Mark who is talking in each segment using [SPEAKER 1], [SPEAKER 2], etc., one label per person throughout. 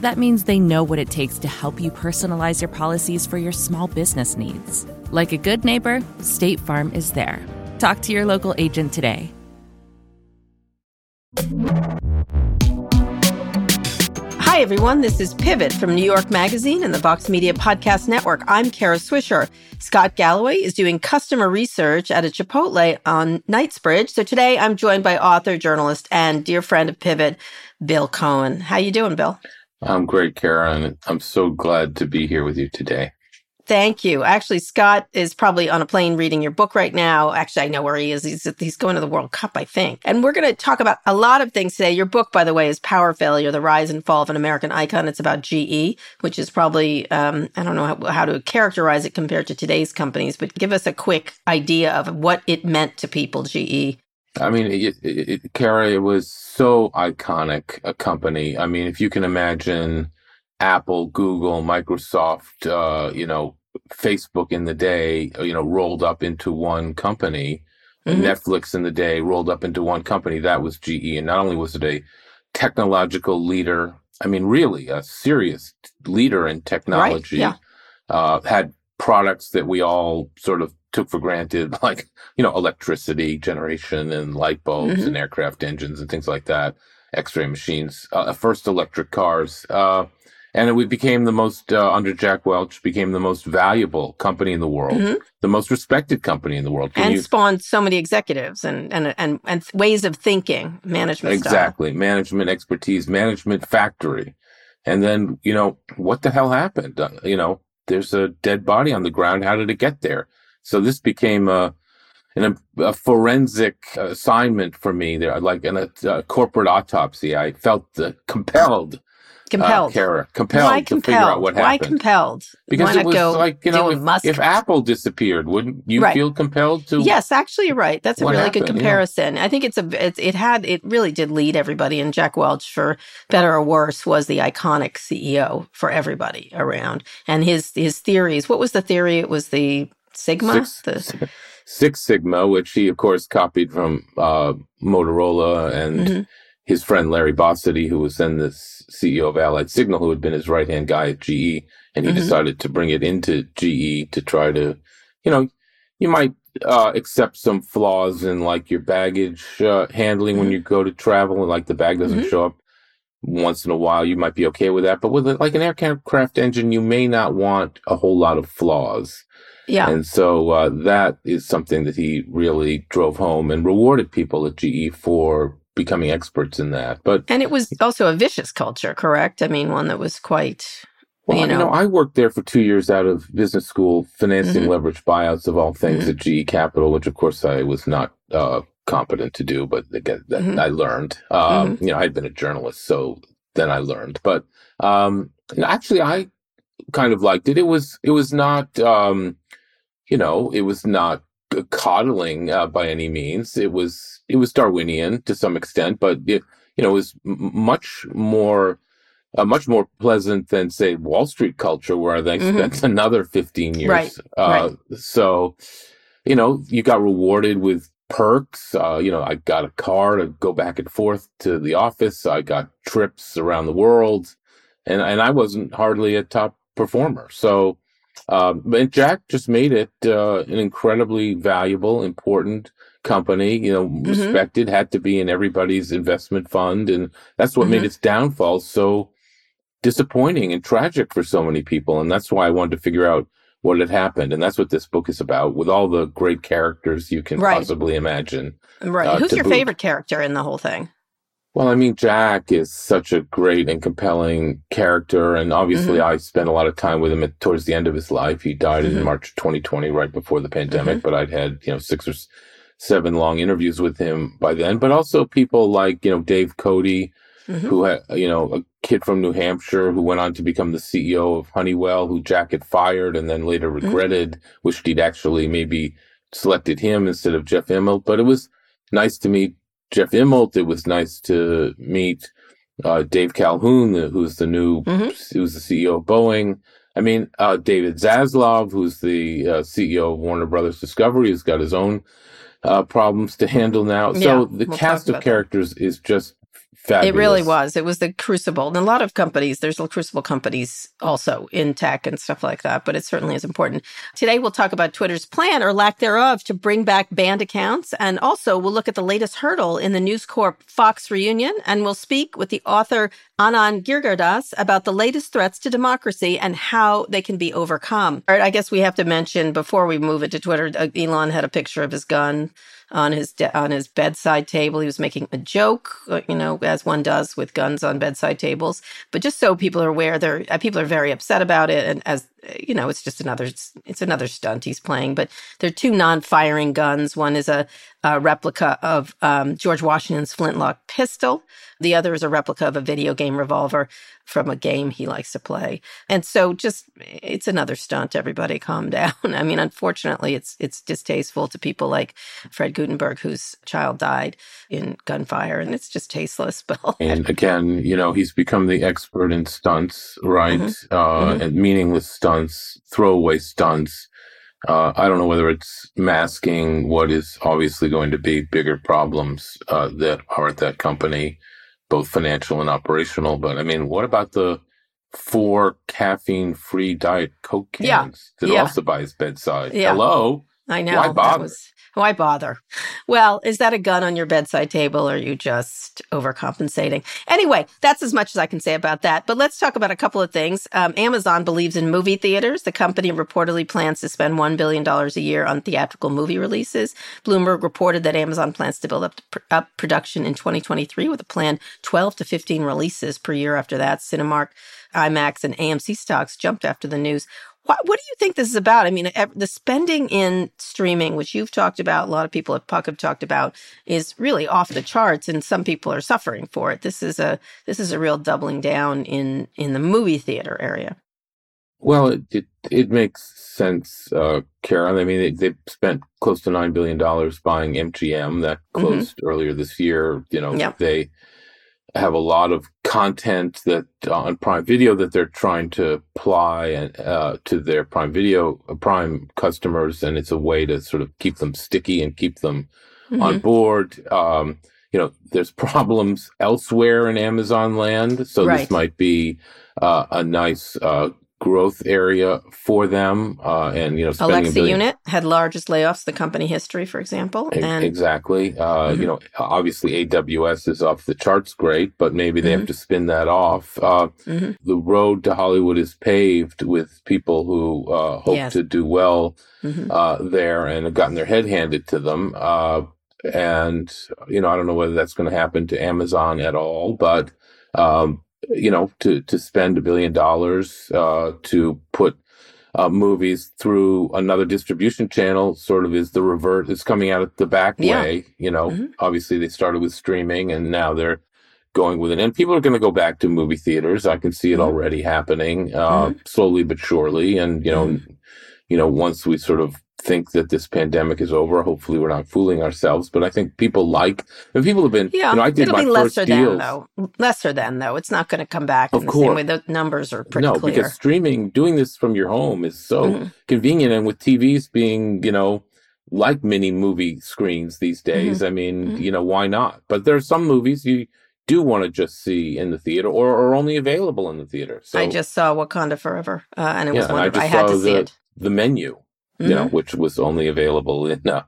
[SPEAKER 1] That means they know what it takes to help you personalize your policies for your small business needs. Like a good neighbor, State Farm is there. Talk to your local agent today.
[SPEAKER 2] Hi, everyone. This is Pivot from New York Magazine and the Vox Media Podcast Network. I'm Kara Swisher. Scott Galloway is doing customer research at a Chipotle on Knightsbridge. So today I'm joined by author, journalist, and dear friend of Pivot, Bill Cohan. How you doing, Bill?
[SPEAKER 3] I'm great, Kara, and I'm so glad to be here with you today.
[SPEAKER 2] Thank you. Actually, Scott is probably on a plane reading your book right now. Actually, I know where he is. He's, he's going to the World Cup, I think. And we're going to talk about a lot of things today. Your book, by the way, is Power Failure, The Rise and Fall of an American Icon. It's about GE, which is probably, um, I don't know how, how to characterize it compared to today's companies, but give us a quick idea of what it meant to people, GE.
[SPEAKER 3] I mean, it, it, it, was so iconic a company. I mean, if you can imagine Apple, Google, Microsoft, uh, you know, Facebook in the day, uh, you know, rolled up into one company. Mm-hmm. Netflix in the day rolled up into one company. That was GE. And not only was it a technological leader, I mean, really a serious leader in technology,
[SPEAKER 2] right.
[SPEAKER 3] yeah. uh, had products that we all sort of took for granted, like, you know, electricity generation and light bulbs mm-hmm. and aircraft engines and things like that, x ray machines, uh, first electric cars. Uh, and it became the most uh, under Jack Welch became the most valuable company in the world, mm-hmm. the most respected company in the world,
[SPEAKER 2] Can and you... spawned so many executives and and and and ways of thinking, management
[SPEAKER 3] exactly,
[SPEAKER 2] style.
[SPEAKER 3] management expertise, management factory, and then you know what the hell happened? Uh, you know, there's a dead body on the ground. How did it get there? So this became a an, a forensic assignment for me there, like in a, a corporate autopsy. I felt uh, compelled
[SPEAKER 2] compelled.
[SPEAKER 3] Uh, Kara, compelled
[SPEAKER 2] Why
[SPEAKER 3] to
[SPEAKER 2] compelled?
[SPEAKER 3] figure out what happened.
[SPEAKER 2] Why compelled?
[SPEAKER 3] Because
[SPEAKER 2] Why
[SPEAKER 3] it was
[SPEAKER 2] go
[SPEAKER 3] like you know, if, if, Apple disappeared, wouldn't you
[SPEAKER 2] right.
[SPEAKER 3] feel compelled to?
[SPEAKER 2] Yes, actually, you're right. That's a really
[SPEAKER 3] happened?
[SPEAKER 2] good comparison. I think it's a it, it had it really did lead everybody, and Jack Welch, for better or worse, was the iconic CEO for everybody around. And his his theories. What was the theory? It was the Sigma.
[SPEAKER 3] Six,
[SPEAKER 2] the,
[SPEAKER 3] Six Sigma, which he of course copied from uh, Motorola and. Mm-hmm his friend Larry Bossidy, who was then the CEO of Allied Signal, who had been his right hand guy at GE, and he mm-hmm. decided to bring it into GE to try to, you know, you might uh, accept some flaws in like your baggage uh, handling mm-hmm. when you go to travel, and like the bag doesn't mm-hmm. show up once in a while. You might be okay with that, but with like an aircraft engine, you may not want a whole lot of flaws.
[SPEAKER 2] Yeah.
[SPEAKER 3] And so uh, that is something that he really drove home and rewarded people at GE for becoming experts in that. But
[SPEAKER 2] and it was also a vicious culture, correct? I mean, one that was quite.
[SPEAKER 3] Well,
[SPEAKER 2] you know,
[SPEAKER 3] you know I worked there for two years out of business school, financing mm-hmm. leverage buyouts of all things mm-hmm. at GE Capital, which of course I was not uh, competent to do, but again, that mm-hmm. I learned. Um, mm-hmm. You know, I'd been a journalist, so then I learned. But um, actually, I kind of liked it. It was it was not. Um, you know, it was not coddling uh, by any means. It was it was Darwinian to some extent, but it, you know, it was m- much more uh, much more pleasant than say Wall Street culture, where they mm-hmm. spent another fifteen years.
[SPEAKER 2] Right.
[SPEAKER 3] Uh,
[SPEAKER 2] right.
[SPEAKER 3] So, you know, you got rewarded with perks. Uh, you know, I got a car to go back and forth to the office. I got trips around the world, and and I wasn't hardly a top performer. So Um, but Jack just made it uh, an incredibly valuable, important company. You know, mm-hmm. respected, had to be in everybody's investment fund, and that's what mm-hmm. made its downfall so disappointing and tragic for so many people. And that's why I wanted to figure out what had happened. And that's what this book is about, with all the great characters you can right. possibly imagine.
[SPEAKER 2] Right. Uh, Who's your boot. favorite character in the whole thing?
[SPEAKER 3] Well, I mean, Jack is such a great and compelling character. And obviously, mm-hmm. I spent a lot of time with him at, towards the end of his life. He died mm-hmm. in March 2020, right before the pandemic, mm-hmm. but I'd had, you know, six or seven long interviews with him by then. But also people like, you know, Dave Cody, mm-hmm. who had, you know, a kid from New Hampshire who went on to become the CEO of Honeywell, who Jack had fired and then later mm-hmm. regretted, wished he'd actually maybe selected him instead of Jeff Immelt. But it was nice to meet Jeff Immelt. It was nice to meet uh, Dave Calhoun, who's the new, mm-hmm. who's the CEO of Boeing. I mean, uh, David Zaslav, who's the uh, CEO of Warner Brothers Discovery, has got his own uh, problems to handle now. Yeah, so the we'll cast of characters that. is just Fabulous.
[SPEAKER 2] It really was. It was the crucible. And a lot of companies, there's little crucible companies also in tech and stuff like that, but it certainly is important. Today, we'll talk about Twitter's plan or lack thereof to bring back banned accounts. And also, we'll look at the latest hurdle in the News Corp Fox reunion. And we'll speak with the author Anand Giridharadas about the latest threats to democracy and how they can be overcome. All right, I guess we have to mention before we move it to Twitter, uh, Elon had a picture of his gun on his de- on his bedside table. He was making a joke, uh, you know, as one does with guns on bedside tables. But just so people are aware, there uh, people are very upset about it, and as you know, it's just another it's another stunt he's playing. But there are two non-firing guns. One is a, a replica of um, George Washington's flintlock pistol. The other is a replica of a video game revolver from a game he likes to play. And so just it's another stunt. Everybody calm down. I mean, unfortunately, it's it's distasteful to people like Fred Guttenberg, whose child died in gunfire, and it's just tasteless. But
[SPEAKER 3] and again, you know, he's become the expert in stunts, right? Mm-hmm. Uh, mm-hmm. And meaningless stunts, throwaway stunts. Uh, I don't know whether it's masking what is obviously going to be bigger problems uh, that are at that company both financial and operational. But I mean, what about the four caffeine free diet Coke cans yeah. that yeah. also by his bedside? Yeah. Hello?
[SPEAKER 2] I know.
[SPEAKER 3] Why bother? Was,
[SPEAKER 2] why bother? Well, is that a gun on your bedside table or are you just overcompensating? Anyway, that's as much as I can say about that. But let's talk about a couple of things. Um, Amazon believes in movie theaters. The company reportedly plans to spend $1 billion a year on theatrical movie releases. Bloomberg reported that Amazon plans to build up, up production in 2023 with a planned 12 to 15 releases per year after that. Cinemark IMAX and AMC stocks jumped after the news. What, what do you think this is about? I mean, the spending in streaming, which you've talked about, a lot of people at Puck have talked about, is really off the charts, and some people are suffering for it. This is a this is a real doubling down in in the movie theater area.
[SPEAKER 3] Well, it it, it makes sense, uh, Karen. I mean, they, they spent close to nine billion dollars buying MGM that mm-hmm. closed mm-hmm. earlier this year. You know, yep. they have a lot of content that uh, on Prime Video that they're trying to apply and uh, to their Prime Video uh, Prime customers, and it's a way to sort of keep them sticky and keep them mm-hmm. on board. Um, you know, there's problems elsewhere in Amazon land, so right. this might be uh, a nice uh, growth area for them. Uh, and, you know,
[SPEAKER 2] Alexa billion... Unit had largest layoffs the company history, for example.
[SPEAKER 3] And... Exactly. Uh, mm-hmm. You know, obviously AWS is off the charts great, but maybe they mm-hmm. have to spin that off. Uh, mm-hmm. The road to Hollywood is paved with people who uh, hope yes. to do well mm-hmm. uh, there and have gotten their head handed to them. Uh, and, you know, I don't know whether that's going to happen to Amazon at all, but um, you know, to to spend a billion dollars uh, to put uh, movies through another distribution channel sort of is the revert is coming out at the back yeah. way. You know, mm-hmm. obviously they started with streaming and now they're going with it. And people are going to go back to movie theaters. I can see it mm-hmm. already happening uh, mm-hmm. slowly but surely. And you know, mm-hmm. you know, once we sort of think that this pandemic is over. Hopefully, we're not fooling ourselves. But I think people like, and people have been, yeah, you know, I did
[SPEAKER 2] it'll
[SPEAKER 3] my
[SPEAKER 2] be
[SPEAKER 3] first
[SPEAKER 2] lesser
[SPEAKER 3] deals.
[SPEAKER 2] than though. Lesser than though. It's not going to come back of in the course. same way. The numbers are pretty
[SPEAKER 3] no,
[SPEAKER 2] clear.
[SPEAKER 3] because streaming, doing this from your home is so mm-hmm. convenient, and with TVs being, you know, like mini movie screens these days. Mm-hmm. I mean, mm-hmm. you know, why not? But there are some movies you do want to just see in the theater or are only available in the theater.
[SPEAKER 2] So I just saw Wakanda Forever, uh, and it was wonderful. I, I, had to
[SPEAKER 3] the,
[SPEAKER 2] see it.
[SPEAKER 3] The menu, mm-hmm. you know, mm-hmm. which was only available in uh,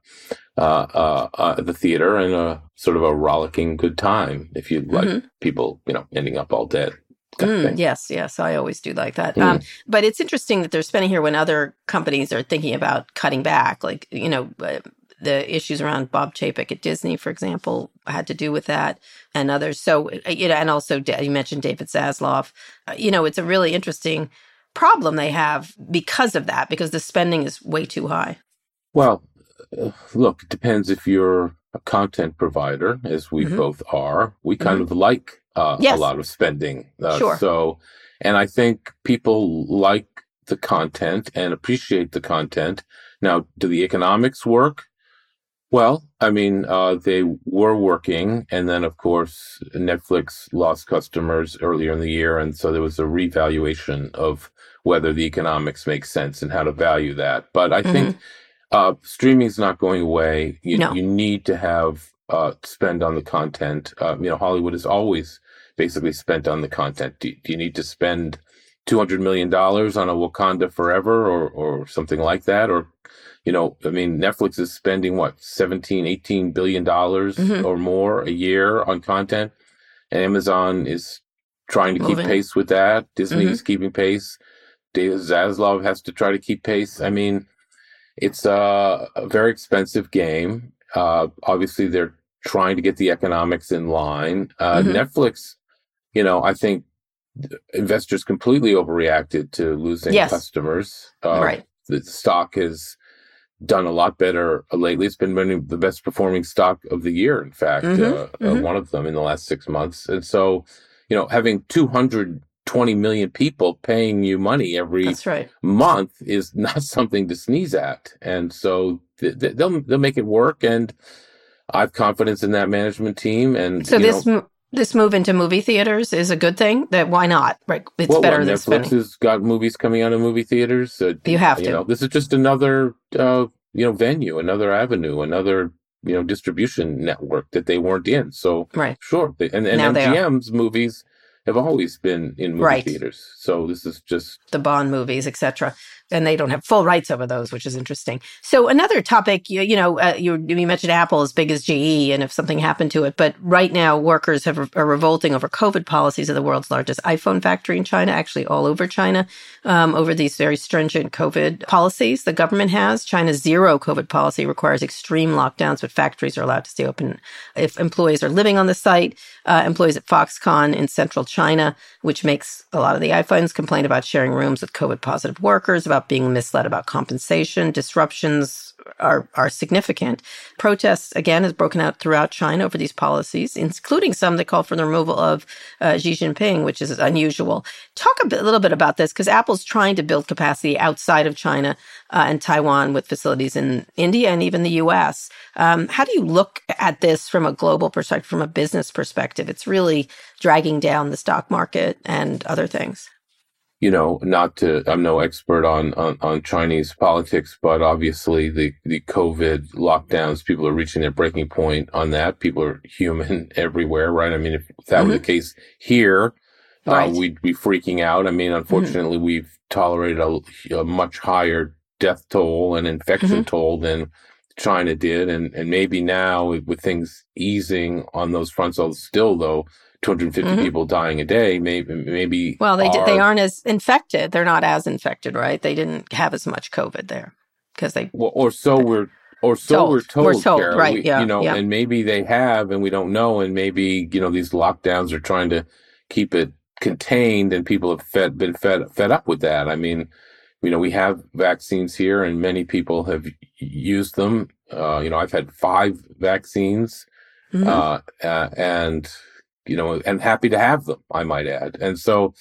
[SPEAKER 3] uh, uh, uh, the theater and a sort of a rollicking good time if you like mm-hmm. people, you know, ending up all dead.
[SPEAKER 2] Mm, yes, yes, I always do like that. Mm. Um, but it's interesting that they're spending here when other companies are thinking about cutting back. Like you know, uh, the issues around Bob Chapek at Disney, for example, had to do with that, and others. So uh, you know, and also you mentioned David Zaslav. Uh, you know, it's a really interesting problem they have because of that, because the spending is way too high.
[SPEAKER 3] Well, uh, look, it depends if you're a content provider, as we mm-hmm. both are. We kind mm-hmm. of like uh, yes. a lot of spending. Uh,
[SPEAKER 2] sure.
[SPEAKER 3] So, and I think people like the content and appreciate the content. Now, do the economics work? Well, I mean, uh, they were working, and then of course Netflix lost customers earlier in the year, and so there was a revaluation of whether the economics make sense and how to value that. But I mm-hmm. think uh, streaming is not going away. You,
[SPEAKER 2] no.
[SPEAKER 3] you need to have uh, spend on the content. Uh, you know, Hollywood has always basically spent on the content. Do, do you need to spend two hundred million dollars on a Wakanda Forever or or something like that, or you know, I mean, Netflix is spending what 17, 18 billion dollars mm-hmm. or more a year on content. And Amazon is trying to Moving. keep pace with that. Disney mm-hmm. is keeping pace. David Zaslav has to try to keep pace. I mean, it's a, a very expensive game. Uh, obviously, they're trying to get the economics in line. Uh, mm-hmm. Netflix, you know, I think investors completely overreacted to losing
[SPEAKER 2] yes.
[SPEAKER 3] customers. Uh,
[SPEAKER 2] right.
[SPEAKER 3] The stock has done a lot better lately. It's been one of the best performing stock of the year, in fact, mm-hmm. Uh, uh mm-hmm. one of them in the last six months. And so, you know, having 220 million people paying you money every
[SPEAKER 2] right.
[SPEAKER 3] month is not something to sneeze at. And so th- th- they'll, they'll make it work. And I have confidence in that management team. And
[SPEAKER 2] so this, know, this move into movie theaters is a good thing. That why not? Right, it's well, better well, than
[SPEAKER 3] Netflix
[SPEAKER 2] spending.
[SPEAKER 3] has got movies coming out of movie theaters. So,
[SPEAKER 2] you have to.
[SPEAKER 3] Know, this is just another uh, you know venue, another avenue, another you know distribution network that they weren't in. So
[SPEAKER 2] right,
[SPEAKER 3] sure. They, and and MGM's movies have always been in movie
[SPEAKER 2] right.
[SPEAKER 3] theaters. So this is just
[SPEAKER 2] the Bond movies, etc and they don't have full rights over those, which is interesting. So another topic, you, you know, uh, you, you, mentioned Apple as big as GE, and if something happened to it, but right now workers have, are revolting over COVID policies of the world's largest iPhone factory in China, actually all over China, um, over these very stringent COVID policies the government has. China's zero COVID policy requires extreme lockdowns, but factories are allowed to stay open if employees are living on the site. Uh, employees at Foxconn in central China, which makes a lot of the iPhones complain about sharing rooms with COVID positive workers, about being misled about compensation. Disruptions are, are significant. Protests, again, has broken out throughout China over these policies, including some that call for the removal of uh, Xi Jinping, which is unusual. Talk a, bit, a little bit about this because Apple's trying to build capacity outside of China uh, and Taiwan with facilities in India and even the US. Um, how do you look at this from a global perspective, from a business perspective? It's really dragging down the stock market and other things
[SPEAKER 3] you know, not to, I'm no expert on, on, on, Chinese politics, but obviously the, the COVID lockdowns, people are reaching their breaking point on that. People are human everywhere, right? I mean, if that mm-hmm. were the mm-hmm. case here, uh, right. uh, we'd be freaking out. I mean, unfortunately, mm-hmm. we've tolerated a, a, much higher death toll and infection mm-hmm. toll than China did. And, and maybe now with, with things easing on those fronts, still though, 250 mm-hmm. people dying a day, maybe maybe.
[SPEAKER 2] Well, they are, they aren't as infected. They're not as infected, right? They didn't have as much COVID there because they.
[SPEAKER 3] Well, or so we're or so told. we're told.
[SPEAKER 2] We're told, right?
[SPEAKER 3] We,
[SPEAKER 2] yeah,
[SPEAKER 3] you know,
[SPEAKER 2] yeah.
[SPEAKER 3] and maybe they have, and we don't know, and maybe you know these lockdowns are trying to keep it contained, and people have fed been fed fed up with that. I mean, you know, we have vaccines here, and many people have used them. Uh, you know, I've had five vaccines, mm-hmm. uh, uh, and you know, and happy to have them, I might add. And so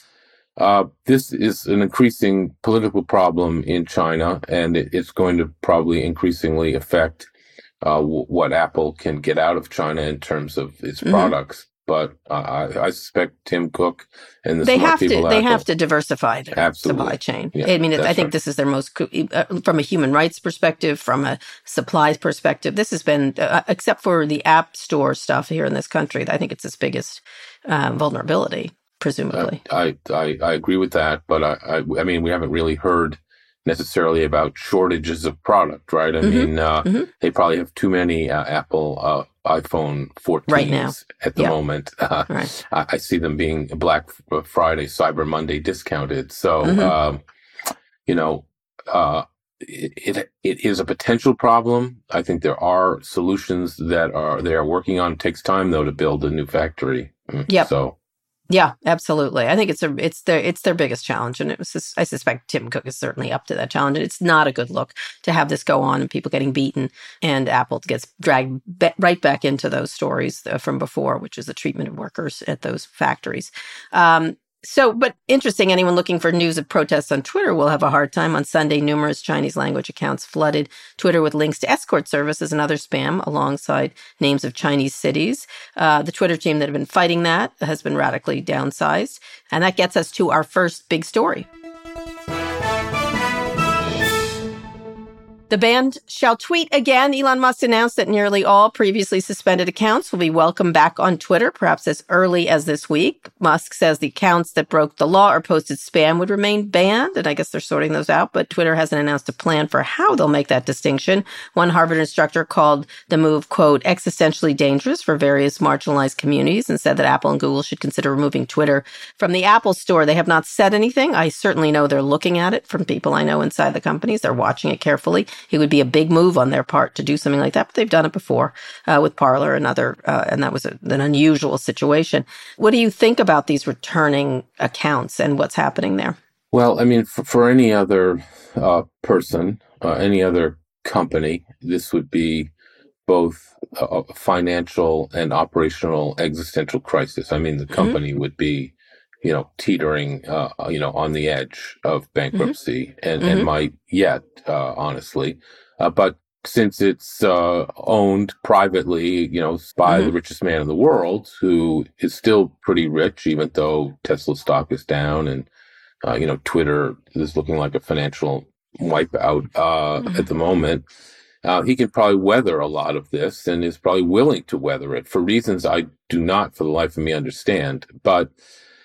[SPEAKER 3] uh, this is an increasing political problem in China, and it, it's going to probably increasingly affect uh, w- what Apple can get out of China in terms of its mm-hmm. products. But I, I suspect Tim Cook and the
[SPEAKER 2] they have to they have to diversify their
[SPEAKER 3] Absolutely.
[SPEAKER 2] supply chain.
[SPEAKER 3] Yeah,
[SPEAKER 2] I mean, I think
[SPEAKER 3] right.
[SPEAKER 2] this is their most uh, from a human rights perspective, from a supplies perspective. This has been, uh, except for the app store stuff here in this country, I think it's its biggest uh, vulnerability, presumably.
[SPEAKER 3] I, I I agree with that, but I, I I mean we haven't really heard necessarily about shortages of product, right? I
[SPEAKER 2] Mhm,
[SPEAKER 3] mean, uh,
[SPEAKER 2] mhm.
[SPEAKER 3] they probably have too many uh, Apple uh, iPhone 14s
[SPEAKER 2] Right now.
[SPEAKER 3] at the
[SPEAKER 2] Yeah.
[SPEAKER 3] moment. Uh,
[SPEAKER 2] right.
[SPEAKER 3] I, I see them being Black Friday, Cyber Monday discounted. So,
[SPEAKER 2] Mhm.
[SPEAKER 3] um, you know, uh, it, it it is a potential problem. I think there are solutions that are they are working on. It takes time though to build a new factory. Mm,
[SPEAKER 2] Yep.
[SPEAKER 3] So
[SPEAKER 2] Yeah, absolutely. I think it's a it's their it's their biggest challenge, and it was just, I suspect Tim Cook is certainly up to that challenge. And it's not a good look to have this go on and people getting beaten, and Apple gets dragged ba- right back into those stories uh, from before, which is the treatment of workers at those factories. Um, so, but interesting. Anyone looking for news of protests on Twitter will have a hard time. On Sunday, numerous Chinese language accounts flooded Twitter with links to escort services and other spam alongside names of Chinese cities. Uh, the Twitter team that had been fighting that has been radically downsized. And that gets us to our first big story. The band shall tweet again. Elon Musk announced that nearly all previously suspended accounts will be welcomed back on Twitter, perhaps as early as this week. Musk says the accounts that broke the law or posted spam would remain banned, and I guess they're sorting those out, but Twitter hasn't announced a plan for how they'll make that distinction. One Harvard instructor called the move, quote, existentially dangerous for various marginalized communities and said that Apple and Google should consider removing Twitter from the Apple store. They have not said anything. I certainly know they're looking at it from people I know inside the companies. They're watching it carefully. It would be a big move on their part to do something like that, but they've done it before uh, with Parler and other, uh, and that was a, an unusual situation. What do you think about these returning accounts and what's happening there?
[SPEAKER 3] Well, I mean, for, for any other uh, person, uh, any other company, this would be both a a financial and operational existential crisis. I mean, the company would be, you know, teetering, uh, you know, on the edge of bankruptcy and, and
[SPEAKER 2] Mhm.
[SPEAKER 3] might yet, uh, honestly. Uh, but since it's uh, owned privately, you know, by the richest man in the world, who is still pretty rich, even though Tesla stock is down and uh, you know, Twitter is looking like a financial wipeout uh,
[SPEAKER 2] Mhm.
[SPEAKER 3] at the moment. Uh, he can probably weather a lot of this and is probably willing to weather it for reasons I do not, for the life of me, understand. But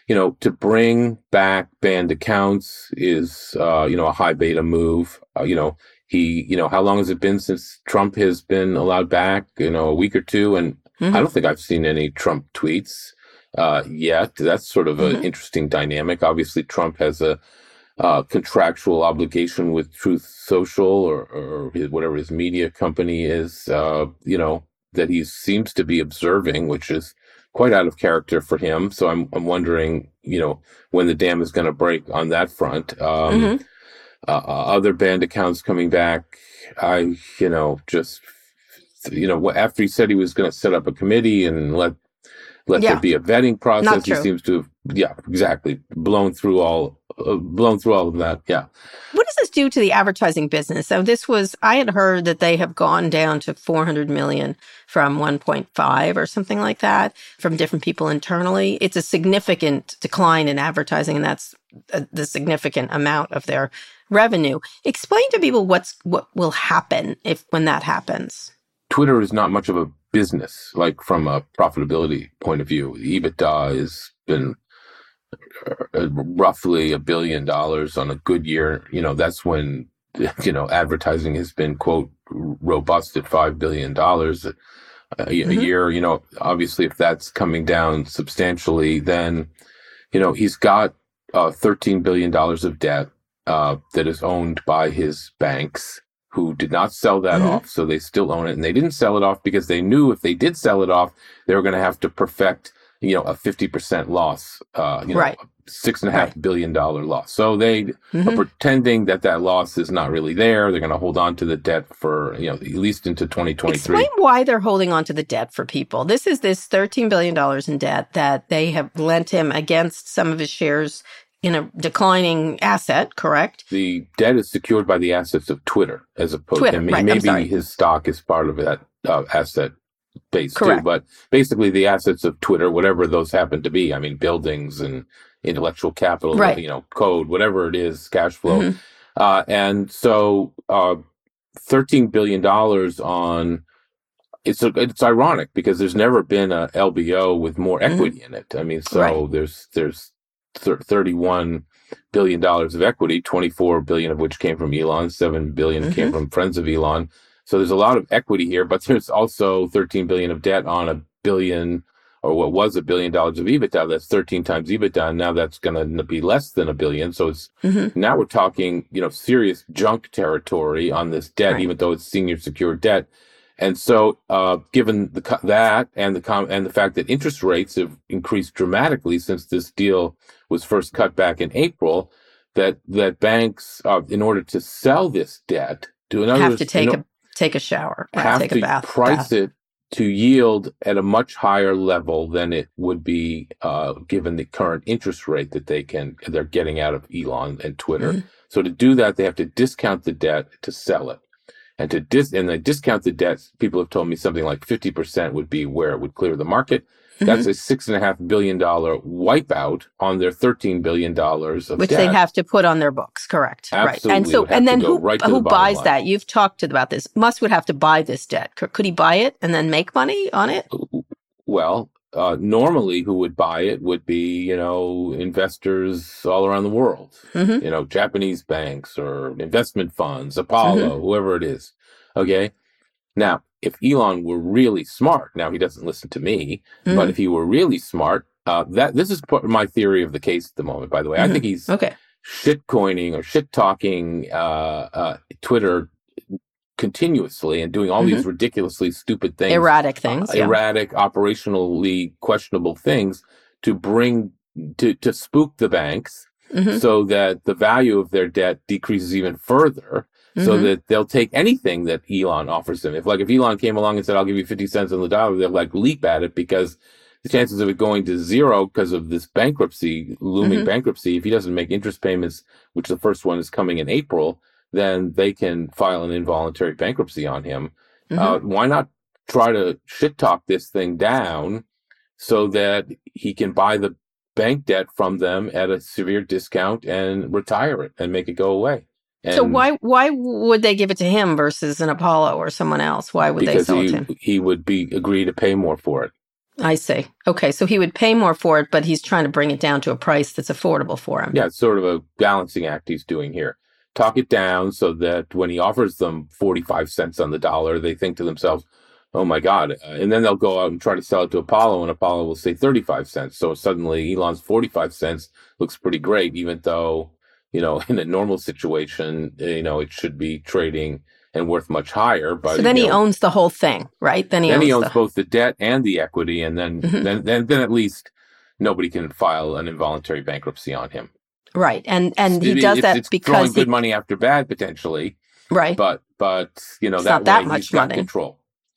[SPEAKER 3] you know, to bring back banned accounts is uh, you know a high beta move. Uh, you know, he you know how long has it been since Trump has been allowed back? You know, a week or two, and
[SPEAKER 2] Mhm.
[SPEAKER 3] I don't think I've seen any Trump tweets uh, yet. That's sort of an
[SPEAKER 2] Mhm.
[SPEAKER 3] interesting dynamic. Obviously, Trump has a uh, contractual obligation with Truth Social or, or his, whatever his media company is, uh, you know, that he seems to be observing, which is quite out of character for him. So I'm, I'm wondering, you know, when the dam is going to break on that front. Um,
[SPEAKER 2] Mhm.
[SPEAKER 3] uh, uh, other banned accounts coming back. I, you know, just, you know, after he said he was going to set up a committee and let let
[SPEAKER 2] Yeah.
[SPEAKER 3] there be a vetting process, he seems to have, yeah, exactly, blown through all, blown through all of that. Yeah.
[SPEAKER 2] What does this do to the advertising business? So this was I had heard that they have gone down to 400 million from 1.5 or something like that from different people internally. It's a significant decline in advertising and that's a, the significant amount of their revenue. Explain to people what's what will happen if when that happens.
[SPEAKER 3] Twitter is not much of a business, like from a profitability point of view. EBITDA has been uh, roughly a billion dollars on a good year. You know, that's when, you know, advertising has been, quote, robust at $5 billion a, a
[SPEAKER 2] Mhm.
[SPEAKER 3] year. You know, obviously, if that's coming down substantially, then, you know, he's got uh, $13 billion of debt uh, that is owned by his banks who did not sell that
[SPEAKER 2] Mhm.
[SPEAKER 3] off. So they still own it. And they didn't sell it off because they knew if they did sell it off, they were going to have to perfect, you know, a 50% loss, uh, you know,
[SPEAKER 2] Right.
[SPEAKER 3] six and a half
[SPEAKER 2] Right.
[SPEAKER 3] billion dollar loss. So they are
[SPEAKER 2] Mhm.
[SPEAKER 3] pretending that that loss is not really there. They're going to hold on to the debt for, you know, at least into 2023.
[SPEAKER 2] Explain why they're holding on to the debt for people. This is this $13 billion in debt that they have lent him against some of his shares in a declining asset, correct?
[SPEAKER 3] the debt is secured by the assets of Twitter as opposed
[SPEAKER 2] Twitter,
[SPEAKER 3] to
[SPEAKER 2] right,
[SPEAKER 3] maybe his stock is part of that uh, asset base
[SPEAKER 2] Correct.
[SPEAKER 3] too. But basically, the assets of Twitter, whatever those happen to be, I mean, buildings and intellectual capital,
[SPEAKER 2] Right.
[SPEAKER 3] you know, code, whatever it is, cash flow.
[SPEAKER 2] Mhm.
[SPEAKER 3] Uh, and so, uh, thirteen billion dollars on. It's it's ironic because there's never been a LBO with more
[SPEAKER 2] Mhm.
[SPEAKER 3] equity in it. I mean, so
[SPEAKER 2] Right.
[SPEAKER 3] there's there's thir- 31 billion dollars of equity, 24 billion of which came from Elon, 7 billion came from friends of Elon. So there's a lot of equity here, but there's also 13 billion of debt on a billion or what was a billion dollars of EBITDA. That's 13 times EBITDA. And now that's going to be less than a billion. So it's
[SPEAKER 2] Mhm.
[SPEAKER 3] now we're talking, you know, serious junk territory on this debt,
[SPEAKER 2] Right.
[SPEAKER 3] even though it's senior secured debt. And so, uh, given the that and the com- and the fact that interest rates have increased dramatically since this deal was first cut back in April, that that banks, uh, in order to sell this debt, to in other
[SPEAKER 2] have to take
[SPEAKER 3] in
[SPEAKER 2] a take a shower, right?
[SPEAKER 3] have
[SPEAKER 2] take
[SPEAKER 3] to
[SPEAKER 2] a bath.
[SPEAKER 3] price
[SPEAKER 2] bath.
[SPEAKER 3] it to yield at a much higher level than it would be uh, given the current interest rate that they can they're getting out of Elon and Twitter.
[SPEAKER 2] Mhm.
[SPEAKER 3] So to do that, they have to discount the debt to sell it, and to dis and they discount the debt. People have told me something like fifty percent would be where it would clear the market.
[SPEAKER 2] Mm-hmm.
[SPEAKER 3] That's a six and a half billion dollar wipeout on their thirteen billion dollars of
[SPEAKER 2] which
[SPEAKER 3] debt.
[SPEAKER 2] they have to put on their books, correct? right.
[SPEAKER 3] Absolutely
[SPEAKER 2] And so, and then who
[SPEAKER 3] right
[SPEAKER 2] who
[SPEAKER 3] the
[SPEAKER 2] buys
[SPEAKER 3] line.
[SPEAKER 2] that? You've talked about this. Musk would have to buy this debt. Could, could he buy it and then make money on it?
[SPEAKER 3] Well, uh, normally who would buy it would be, you know, investors all around the world,
[SPEAKER 2] Mhm.
[SPEAKER 3] you know, Japanese banks or investment funds, Apollo,
[SPEAKER 2] Mm-hmm.
[SPEAKER 3] whoever it is. Okay. Now, if Elon were really smart, now he doesn't listen to me,
[SPEAKER 2] Mm-hmm.
[SPEAKER 3] but if he were really smart, uh, that this is my theory of the case at the moment. By the way, I
[SPEAKER 2] Mhm.
[SPEAKER 3] think he's
[SPEAKER 2] Okay.
[SPEAKER 3] shit coining or shit talking uh, uh, Twitter continuously and doing all these ridiculously stupid things,
[SPEAKER 2] Mm-hmm. Erratic things.
[SPEAKER 3] uh,
[SPEAKER 2] yeah.
[SPEAKER 3] erratic, operationally questionable things to bring to to spook the banks
[SPEAKER 2] Mhm.
[SPEAKER 3] so that the value of their debt decreases even further. So
[SPEAKER 2] Mhm.
[SPEAKER 3] that they'll take anything that Elon offers them. If like if Elon came along and said, "I'll give you fifty cents on the dollar," they'll like leap at it because the chances of it going to zero because of this bankruptcy, looming
[SPEAKER 2] Mhm.
[SPEAKER 3] bankruptcy, if he doesn't make interest payments, which the first one is coming in April, then they can file an involuntary bankruptcy on him.
[SPEAKER 2] Mhm.
[SPEAKER 3] Uh, why not try to shit talk this thing down so that he can buy the bank debt from them at a severe discount and retire it and make it go away?
[SPEAKER 2] So why why would they give it to him versus an Apollo or someone else? Why would they sell it to him?
[SPEAKER 3] he, he would be agree to pay more for it.
[SPEAKER 2] I see. Okay, so he would pay more for it, but he's trying to bring it down to a price that's affordable for him.
[SPEAKER 3] Yeah, it's sort of a balancing act he's doing here. Talk it down so that when he offers them 45 cents on the dollar, they think to themselves, oh my God. Uh, and then they'll go out and try to sell it to Apollo, and Apollo will say 35 cents. So suddenly Elon's 45 cents looks pretty great, even though, you know, in a normal situation, uh, you know, it should be trading and worth much higher. But
[SPEAKER 2] so then he
[SPEAKER 3] know,
[SPEAKER 2] owns the whole thing, right? Then he
[SPEAKER 3] then
[SPEAKER 2] owns,
[SPEAKER 3] he owns
[SPEAKER 2] the,
[SPEAKER 3] both the debt and the equity, and then,
[SPEAKER 2] Mhm.
[SPEAKER 3] then, then, then at least nobody can file an involuntary bankruptcy on him.
[SPEAKER 2] right, and and he
[SPEAKER 3] It-
[SPEAKER 2] does that
[SPEAKER 3] it's
[SPEAKER 2] because
[SPEAKER 3] throwing
[SPEAKER 2] he,
[SPEAKER 3] good money after bad potentially,
[SPEAKER 2] right.
[SPEAKER 3] but but you know
[SPEAKER 2] It's
[SPEAKER 3] that
[SPEAKER 2] not that
[SPEAKER 3] way
[SPEAKER 2] much
[SPEAKER 3] he's got
[SPEAKER 2] money.
[SPEAKER 3] control.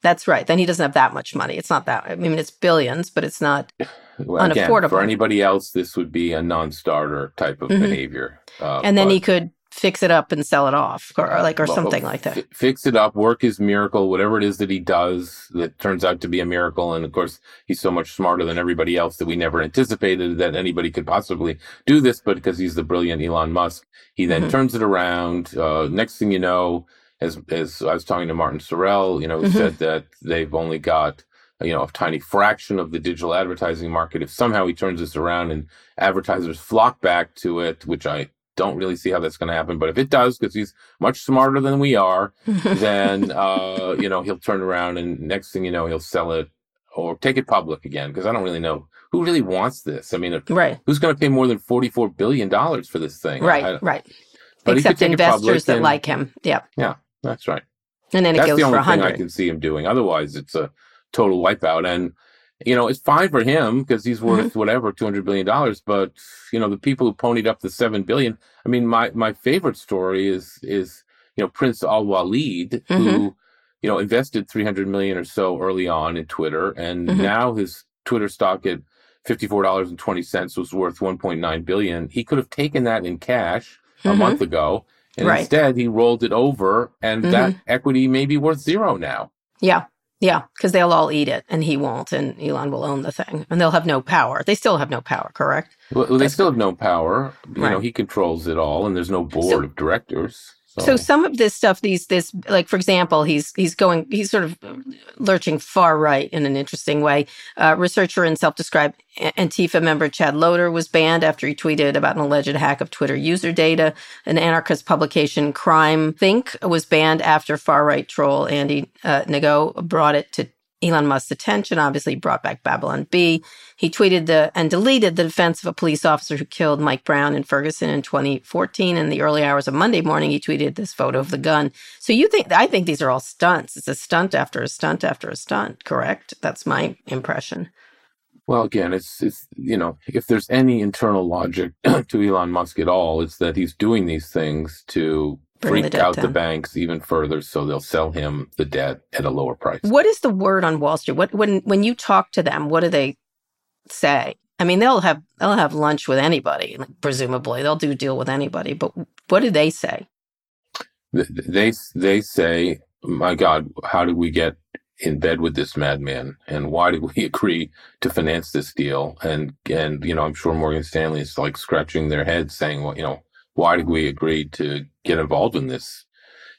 [SPEAKER 2] That's right. Then he doesn't have that much money. It's not that. I mean, it's billions, but it's not.
[SPEAKER 3] Well, again,
[SPEAKER 2] Unaffordable.
[SPEAKER 3] for anybody else, this would be a non-starter type of
[SPEAKER 2] Mhm.
[SPEAKER 3] behavior. Uh,
[SPEAKER 2] And then
[SPEAKER 3] but-
[SPEAKER 2] he could fix it up and sell it off, or, or like or
[SPEAKER 3] well,
[SPEAKER 2] something like that.
[SPEAKER 3] fi- fix it up, work his miracle, whatever it is that he does that turns out to be a miracle. And of course, he's so much smarter than everybody else that we never anticipated that anybody could possibly do this. But because he's the brilliant Elon Musk, he then
[SPEAKER 2] Mhm.
[SPEAKER 3] turns it around. Uh, next thing you know, as as I was talking to Martin Sorrell, you know,
[SPEAKER 2] Mhm.
[SPEAKER 3] said that they've only got you know a tiny fraction of the digital advertising market. If somehow he turns this around and advertisers flock back to it, which I don't really see how that's going to happen, but if it does, because he's much smarter than we are, then uh, you know he'll turn around and next thing you know he'll sell it or take it public again. Because I don't really know who really wants this. I mean,
[SPEAKER 2] right,
[SPEAKER 3] who's going to pay more than forty four billion dollars for this thing?
[SPEAKER 2] right,
[SPEAKER 3] I- I-
[SPEAKER 2] right.
[SPEAKER 3] but
[SPEAKER 2] Except
[SPEAKER 3] take it public
[SPEAKER 2] investors that
[SPEAKER 3] and-
[SPEAKER 2] like him. Yeah, yeah
[SPEAKER 3] That's right.
[SPEAKER 2] and then it
[SPEAKER 3] That's
[SPEAKER 2] goes
[SPEAKER 3] the
[SPEAKER 2] for
[SPEAKER 3] only thing I can see him doing. Otherwise, it's a total wipeout. And you know, it's fine for him because he's worth
[SPEAKER 2] Mm-hmm.
[SPEAKER 3] whatever two hundred billion dollars. But you know, the people who ponied up the seven billion. I mean, my my favorite story is is you know Prince Al Walid
[SPEAKER 2] Mm-hmm.
[SPEAKER 3] who you know invested three hundred million or so early on in Twitter, and
[SPEAKER 2] Mhm.
[SPEAKER 3] now his Twitter stock at fifty four dollars and twenty cents was worth one point nine billion. He could have taken that in cash a
[SPEAKER 2] Mhm.
[SPEAKER 3] month ago. And
[SPEAKER 2] Right.
[SPEAKER 3] instead, he rolled it over, and that equity may be worth zero now.
[SPEAKER 2] Yeah, Yeah, because they'll all eat it and he won't, and Elon will own the thing, and they'll have no power. They still have no power, correct?
[SPEAKER 3] Well, they still have no power. You right. know, he controls it all, and there's no board so, of directors.
[SPEAKER 2] So. so some of this stuff, these this like for example, he's he's going he's sort of lurching far right in an interesting way. Uh, researcher and self-described Antifa member Chad Loder was banned after he tweeted about an alleged hack of Twitter user data. An anarchist publication, CrimethInc, was banned after far right troll Andy uh, Ngo brought it to Elon Musk's attention, obviously brought back Babylon Bee. He tweeted the and deleted the defense of a police officer who killed Mike Brown in Ferguson in 2014. In the early hours of Monday morning, he tweeted this photo of the gun. So you think I think these are all stunts. It's a stunt after a stunt after a stunt, correct? That's my impression.
[SPEAKER 3] Well, again, it's it's you know, if there's any internal logic to Elon Musk at all, it's that he's doing these things to freak the out down. the banks even further so they'll sell him the debt at a lower price.
[SPEAKER 2] What is the word on Wall Street? What when when you talk to them, what do they say? I mean, they'll have they'll have lunch with anybody, presumably. They'll do deal with anybody, but what do they say?
[SPEAKER 3] They they say, "My God, how did we get in bed with this madman and why did we agree to finance this deal and and you know i'm sure morgan stanley is like scratching their head saying well you know why did we agree to get involved in this?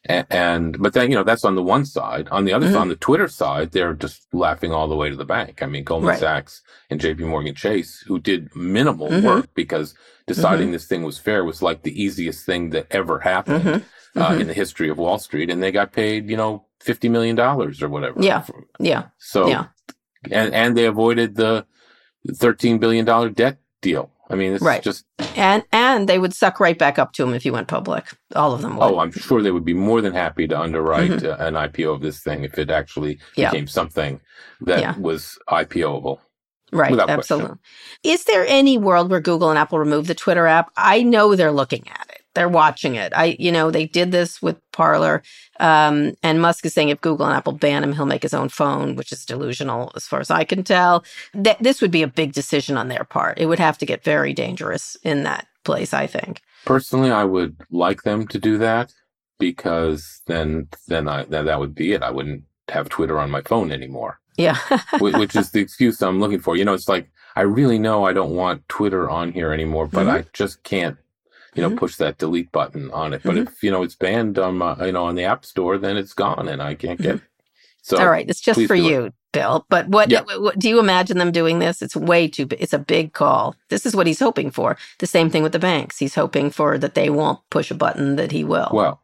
[SPEAKER 3] And, and but then, you know, that's on the one side. On the other mm-hmm. side, on the Twitter side, they're just laughing all the way to the bank. I mean, Goldman right. Sachs and JP Morgan Chase, who did minimal mm-hmm. work because deciding mm-hmm. this thing was fair was like the easiest thing that ever happened mm-hmm. uh, mm-hmm. in the history of Wall Street. And they got paid, you know, $50 million or whatever.
[SPEAKER 2] Yeah. Yeah.
[SPEAKER 3] So,
[SPEAKER 2] yeah.
[SPEAKER 3] And, and they avoided the $13 billion debt deal. I mean, it's right. just
[SPEAKER 2] and and they would suck right back up to him if he went public. All of them would.
[SPEAKER 3] Oh, I'm sure they would be more than happy to underwrite mm-hmm. uh, an IPO of this thing if it actually yeah. became something that yeah. was IPOable.
[SPEAKER 2] Right, absolutely. Question. Is there any world where Google and Apple remove the Twitter app? I know they're looking at it they're watching it. I, you know, they did this with Parler, um, and Musk is saying if Google and Apple ban him, he'll make his own phone, which is delusional as far as I can tell. That this would be a big decision on their part. It would have to get very dangerous in that place. I think.
[SPEAKER 3] Personally, I would like them to do that because then, then I then that would be it. I wouldn't have Twitter on my phone anymore.
[SPEAKER 2] Yeah,
[SPEAKER 3] which is the excuse I'm looking for. You know, it's like I really know I don't want Twitter on here anymore, but mm-hmm. I just can't you know, mm-hmm. push that delete button on it. But mm-hmm. if you know it's banned on my, you know, on the App Store, then it's gone, and I can't get. Mm-hmm. So
[SPEAKER 2] all right, it's just for you, it. Bill. But what, yeah. what, do you imagine them doing this? It's way too. It's a big call. This is what he's hoping for. The same thing with the banks. He's hoping for that they won't push a button that he will.
[SPEAKER 3] Well,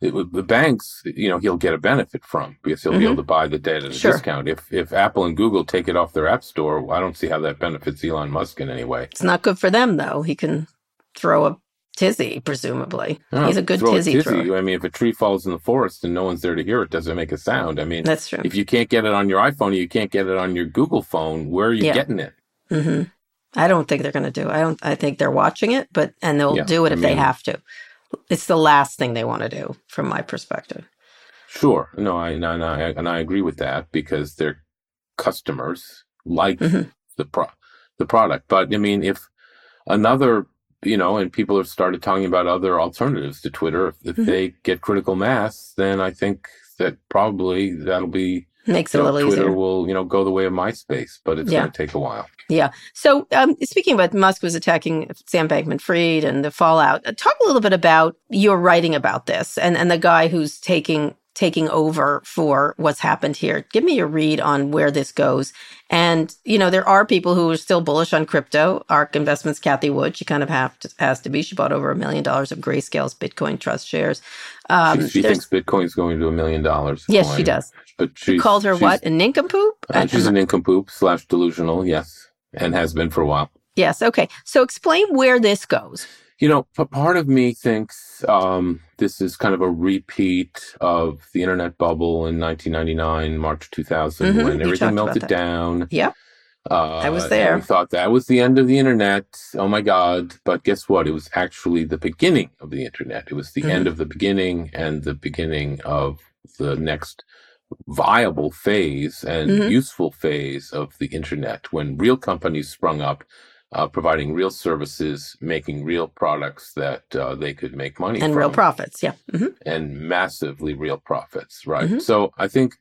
[SPEAKER 3] it, the banks, you know, he'll get a benefit from because he'll mm-hmm. be able to buy the data at a sure. discount. If if Apple and Google take it off their app store, I don't see how that benefits Elon Musk in any way.
[SPEAKER 2] It's not good for them though. He can throw a tizzy, presumably. He's a good tizzy, tizzy.
[SPEAKER 3] I mean, if a tree falls in the forest and no one's there to hear it, does it make a sound? I mean,
[SPEAKER 2] that's true.
[SPEAKER 3] If you can't get it on your iPhone, you can't get it on your Google phone. Where are you yeah. getting it?
[SPEAKER 2] Mm-hmm. I don't think they're going to do. I don't. I think they're watching it, but and they'll yeah, do it if I mean, they have to. It's the last thing they want to do, from my perspective.
[SPEAKER 3] Sure. No, I and I and I agree with that because their customers like mm-hmm. the pro the product. But I mean, if another you know, and people have started talking about other alternatives to Twitter. If, if mm-hmm. they get critical mass, then I think that probably that'll be
[SPEAKER 2] makes it know, a little
[SPEAKER 3] Twitter
[SPEAKER 2] easier.
[SPEAKER 3] will you know go the way of MySpace, but it's yeah. going to take a while.
[SPEAKER 2] Yeah. So um, speaking about Musk was attacking Sam Bankman-Fried and the fallout. Uh, talk a little bit about your writing about this and and the guy who's taking taking over for what's happened here. Give me your read on where this goes. And, you know, there are people who are still bullish on crypto. ARK Investments, Cathie Wood, she kind of have to, has to be. She bought over a million dollars of Grayscale's Bitcoin Trust shares.
[SPEAKER 3] Um, she, she thinks Bitcoin is going to a million dollars.
[SPEAKER 2] Yes, she does. But she called her what? A nincompoop?
[SPEAKER 3] Uh, she's a nincompoop slash delusional, yes, and has been for a while.
[SPEAKER 2] Yes. Okay. So explain where this goes.
[SPEAKER 3] You know, part of me thinks um, this is kind of a repeat of the internet bubble in 1999, March 2000, mm-hmm, when everything melted down.
[SPEAKER 2] Yeah. Uh, I was there.
[SPEAKER 3] we thought that was the end of the internet. Oh my God. But guess what? It was actually the beginning of the internet. It was the mm-hmm. end of the beginning and the beginning of the next viable phase and mm-hmm. useful phase of the internet when real companies sprung up uh, providing real services, making real products that uh, they could make money
[SPEAKER 2] and
[SPEAKER 3] from.
[SPEAKER 2] real profits, yeah,
[SPEAKER 3] mm-hmm. and massively real profits, right? Mm-hmm. So I think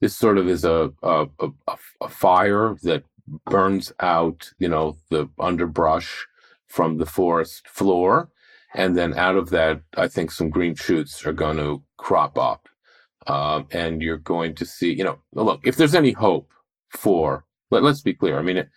[SPEAKER 3] this sort of is a a, a, a fire that burns out, you know, the underbrush from the forest floor. And then out of that, I think some green shoots are going to crop up. Um, and you're going to see, you know, look, if there's any hope for, let, us be clear. I mean, it,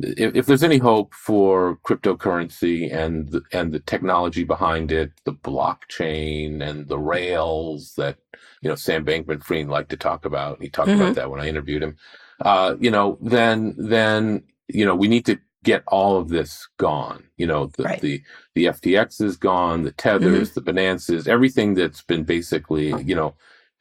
[SPEAKER 3] if, if, there's any hope for cryptocurrency and the, and the technology behind it, the blockchain and the rails that you know Sam Bankman-Fried liked to talk about, he talked mm-hmm. about that when I interviewed him. Uh, you know, then then you know we need to get all of this gone. You know, the right. the, the FTX is gone, the tethers, mm-hmm. the Binances, everything that's been basically, you know,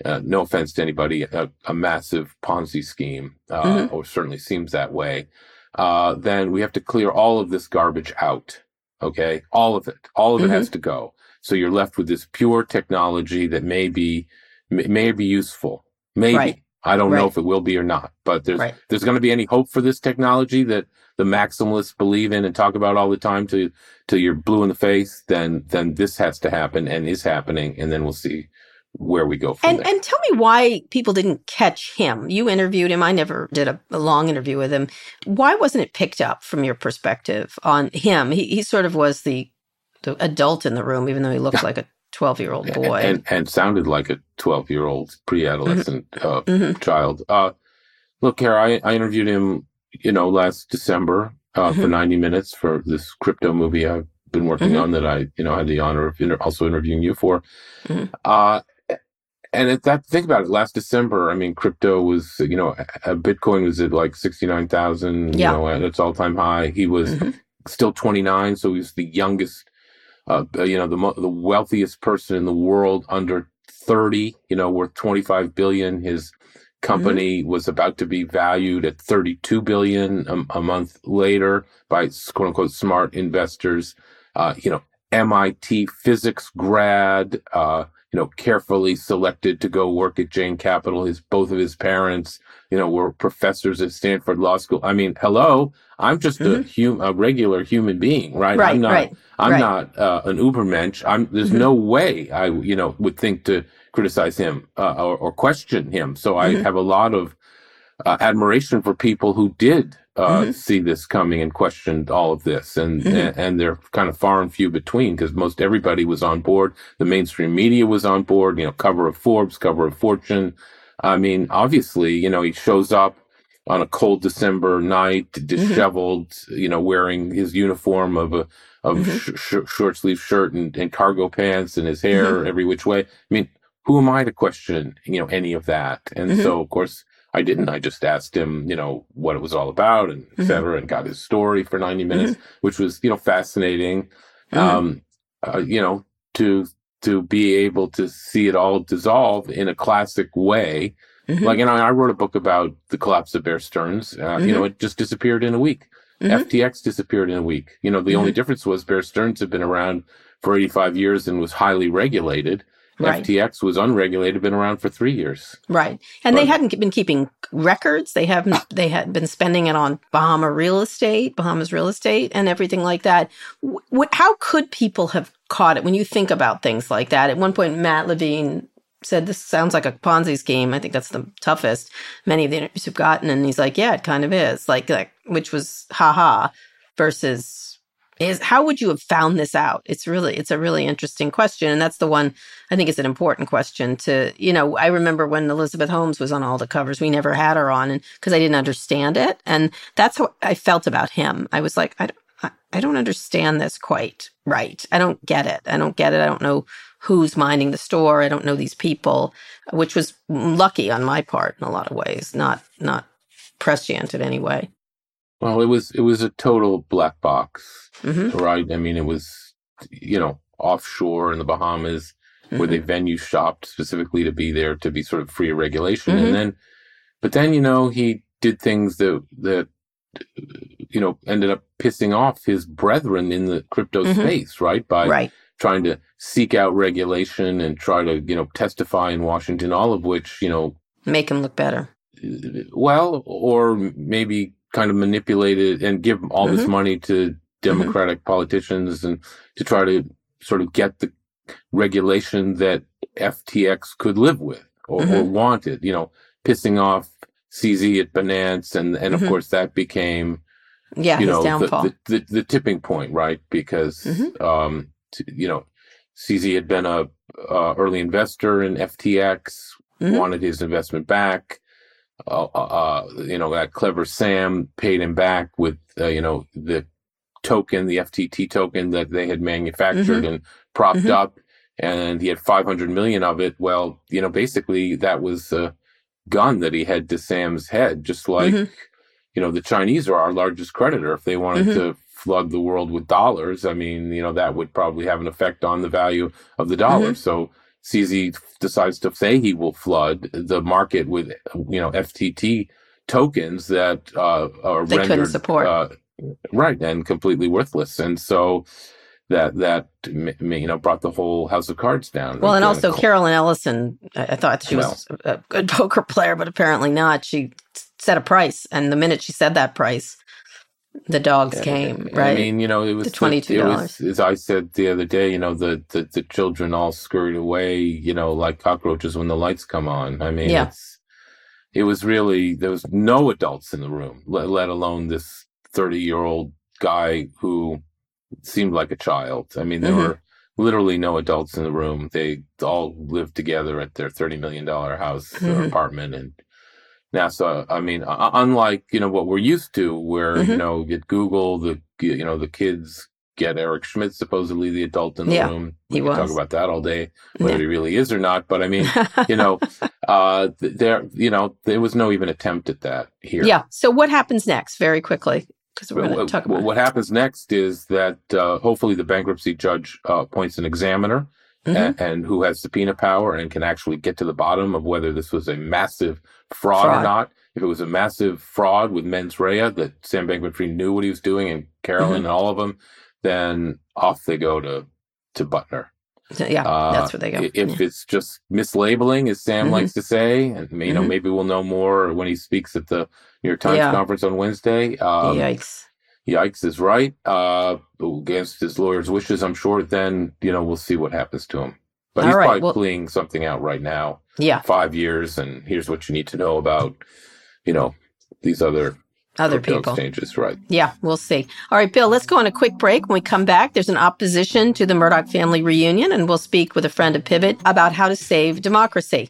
[SPEAKER 3] uh, no offense to anybody, a, a massive Ponzi scheme, uh, mm-hmm. or certainly seems that way uh, then we have to clear all of this garbage out. Okay. All of it. All of mm-hmm. it has mm-hmm. to go. So you're left with this pure technology that may be, may be useful. Maybe. Right. I don't right. know if it will be or not, but there's, right. there's going to be any hope for this technology that the maximalists believe in and talk about all the time to, till you're blue in the face, then, then this has to happen and is happening. And then we'll see where we go from
[SPEAKER 2] and,
[SPEAKER 3] there.
[SPEAKER 2] And tell me why people didn't catch him. You interviewed him. I never did a, a, long interview with him. Why wasn't it picked up from your perspective on him? He, he sort of was the, the adult in the room, even though he looked like a 12 year old boy.
[SPEAKER 3] And, and, sounded like a 12 year old pre adolescent mm-hmm. uh, mm-hmm. child. Uh, look, Kara, I, I, interviewed him, you know, last December uh, mm-hmm. for 90 minutes for this crypto movie I've been working mm-hmm. on that I, you know, had the honor of inter- also interviewing you for. Mm-hmm. Uh, and at that, think about it. Last December, I mean, crypto was, you know, Bitcoin was at like sixty nine thousand, yeah. you know, at its all time high. He was mm-hmm. still twenty nine, so he was the youngest, uh, you know, the the wealthiest person in the world under thirty. You know, worth twenty five billion. His company mm-hmm. was about to be valued at thirty two billion a, a, month later by quote unquote smart investors. Uh, you know, MIT physics grad. Uh, you know, carefully selected to go work at Jane Capital. His both of his parents, you know, were professors at Stanford Law School. I mean, hello, I'm just mm-hmm. a hum, a regular human being, right?
[SPEAKER 2] right
[SPEAKER 3] I'm not,
[SPEAKER 2] right,
[SPEAKER 3] I'm
[SPEAKER 2] right.
[SPEAKER 3] not uh, an Ubermensch. I'm. There's mm-hmm. no way I, you know, would think to criticize him uh, or, or, question him. So I mm-hmm. have a lot of uh, admiration for people who did uh, mm-hmm. see this coming and questioned all of this, and mm-hmm. and, and, they're kind of far and few between because most everybody was on board. The mainstream media was on board. You know, cover of Forbes, cover of Fortune. I mean, obviously, you know, he shows up on a cold December night, mm-hmm. disheveled, mm-hmm. you know, wearing his uniform of a of mm-hmm. sh- sh- short sleeve shirt and, and, cargo pants and his hair mm-hmm. every which way. I mean, who am I to question, you know, any of that? And so, of course, I didn't. I just asked him, you know, what it was all about and et mm-hmm. cetera, and got his story for 90 minutes, mm-hmm. which was, you know, fascinating. Mm-hmm. Um, uh, you know, to, to be able to see it all dissolve in a classic way. Mm-hmm. Like, you know, I wrote a book about the collapse of Bear Stearns. Uh, you know, mm-hmm. it just disappeared in a week. Mm-hmm. FTX disappeared in a week. You know, the only difference was Bear Stearns had been around for 85 years and was highly regulated. Right. FTX was unregulated, been around for three years.
[SPEAKER 2] Right, and but, they hadn't been keeping records. They haven't. Ah. They had been spending it on Bahama real estate, Bahamas real estate, and everything like that. how could people have caught it when you think about things like that? At one point, Matt Levine said this sounds like a Ponzi scheme. I think that's the toughest many of the interviews have gotten, and he's like, "Yeah, it kind of is." Like, like which was haha versus is how would you have found this out? It's really it's a really interesting question and that's the one i think is an important question to you know i remember when elizabeth holmes was on all the covers we never had her on and because i didn't understand it and that's how i felt about him. I was like i don't, I don't understand this quite right. I don't get it. I don't get it. I don't know who's minding the store. I don't know these people which was lucky on my part in a lot of ways not not prescient in any way
[SPEAKER 3] well, it was it was a total black box, mm-hmm. right? I mean, it was you know offshore in the Bahamas mm-hmm. where they mm-hmm. venue shopped specifically to be there to be sort of free of regulation, mm-hmm. and then, but then you know he did things that that you know ended up pissing off his brethren in the crypto mm-hmm. space, right? By
[SPEAKER 2] right.
[SPEAKER 3] trying to seek out regulation and try to you know testify in Washington, all of which you know
[SPEAKER 2] make him look better.
[SPEAKER 3] Well, or maybe kind of manipulate it and give all mm-hmm. this money to Democratic mm-hmm. politicians and to try to sort of get the regulation that FTX could live with or, mm-hmm. or wanted, you know, pissing off CZ at Binance, and and of course that became
[SPEAKER 2] Yeah,
[SPEAKER 3] you
[SPEAKER 2] his
[SPEAKER 3] know the,
[SPEAKER 2] downfall.
[SPEAKER 3] the, the the tipping point, right? Because
[SPEAKER 2] Mhm.
[SPEAKER 3] um, t- you know, CZ had been a uh, early investor in FTX, wanted his investment back. Uh, uh, uh, you know, that clever Sam paid him back with uh, you know the token, the FTT token that they had manufactured and propped
[SPEAKER 2] Mhm.
[SPEAKER 3] up, and he had 500 million of it. Well, you know, basically that was a gun that he had to Sam's head, just like
[SPEAKER 2] Mhm.
[SPEAKER 3] you know the Chinese are our largest creditor. If they wanted
[SPEAKER 2] Mhm.
[SPEAKER 3] to flood the world with dollars, I mean, you know, that would probably have an effect on the value of the dollar.
[SPEAKER 2] Mhm.
[SPEAKER 3] So CZ decides to say he will flood the market with you know FTT tokens that uh, are
[SPEAKER 2] They couldn't
[SPEAKER 3] rendered
[SPEAKER 2] support.
[SPEAKER 3] Uh, right and completely worthless, and so that that you know brought the whole house of cards down.
[SPEAKER 2] Well, and also Caroline Ellison, I I thought she was a good poker player, but apparently not. She set a price, and the minute she said that price, the dogs came.
[SPEAKER 3] I
[SPEAKER 2] Right?
[SPEAKER 3] I mean, you know, it was
[SPEAKER 2] The $22.
[SPEAKER 3] As I said the other day, you know, the, the the children all scurried away, you know, like cockroaches when the lights come on. I mean,
[SPEAKER 2] Yeah.
[SPEAKER 3] it's it was really there was no adults in the room, let, let alone this thirty year old guy who seemed like a child. I mean, there
[SPEAKER 2] Mhm.
[SPEAKER 3] were literally no adults in the room. They all lived together at their thirty million dollar house or
[SPEAKER 2] Mhm.
[SPEAKER 3] apartment, and so I mean, uh, unlike you know what we're used to, where you
[SPEAKER 2] Mhm.
[SPEAKER 3] know at Google the you know the kids get Eric Schmidt, supposedly the adult in the
[SPEAKER 2] Yeah,
[SPEAKER 3] room. We
[SPEAKER 2] he
[SPEAKER 3] can talk about that all day, whether
[SPEAKER 2] Yeah.
[SPEAKER 3] he really is or not. But I mean, you know, uh, there you know there was no even attempt at that here.
[SPEAKER 2] yeah. So what happens next? Very quickly, because we're going to talk about.
[SPEAKER 3] what happens next is that uh, hopefully the bankruptcy judge uh, appoints an examiner
[SPEAKER 2] Mhm.
[SPEAKER 3] and, who has subpoena power and can actually get to the bottom of whether this was a massive fraud,
[SPEAKER 2] Fraud.
[SPEAKER 3] or not. If it was a massive fraud with mens rea that Sam Bankman-Fried knew what he was doing and Caroline
[SPEAKER 2] Mm-hmm.
[SPEAKER 3] and all of them, then off they go to to Butner.
[SPEAKER 2] yeah,
[SPEAKER 3] Uh,
[SPEAKER 2] that's where they go.
[SPEAKER 3] If
[SPEAKER 2] Yeah.
[SPEAKER 3] it's just mislabeling, as Sam
[SPEAKER 2] Mhm.
[SPEAKER 3] likes to say, and you know
[SPEAKER 2] Mhm.
[SPEAKER 3] maybe we'll know more when he speaks at the New York Times
[SPEAKER 2] Yeah.
[SPEAKER 3] conference on Wednesday. Um,
[SPEAKER 2] Yikes.
[SPEAKER 3] Yikes is right. Uh, against his lawyer's wishes, I'm sure. Then you know we'll see what happens to him. But
[SPEAKER 2] All
[SPEAKER 3] he's
[SPEAKER 2] right,
[SPEAKER 3] probably
[SPEAKER 2] well-
[SPEAKER 3] pleading something out right now.
[SPEAKER 2] Yeah,
[SPEAKER 3] Five years, and here's what you need to know about, you know, these other
[SPEAKER 2] other people.
[SPEAKER 3] exchanges. Right.
[SPEAKER 2] Yeah, we'll see. All right, Bill, let's go on a quick break. When we come back, there's an opposition to the Murdoch family reunion, and we'll speak with a friend of Pivot about how to save democracy.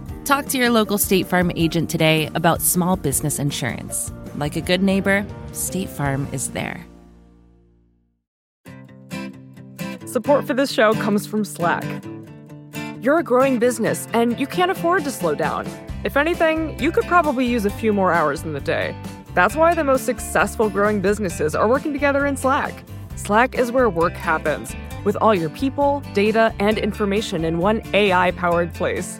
[SPEAKER 1] Talk to your local State Farm agent today about small business insurance. Like a good neighbor, State Farm is there.
[SPEAKER 4] Support for this show comes from Slack. You're a growing business and you can't afford to slow down. If anything, you could probably use a few more hours in the day. That's why the most successful growing businesses are working together in Slack. Slack is where work happens, with all your people, data, and information in one AI powered place.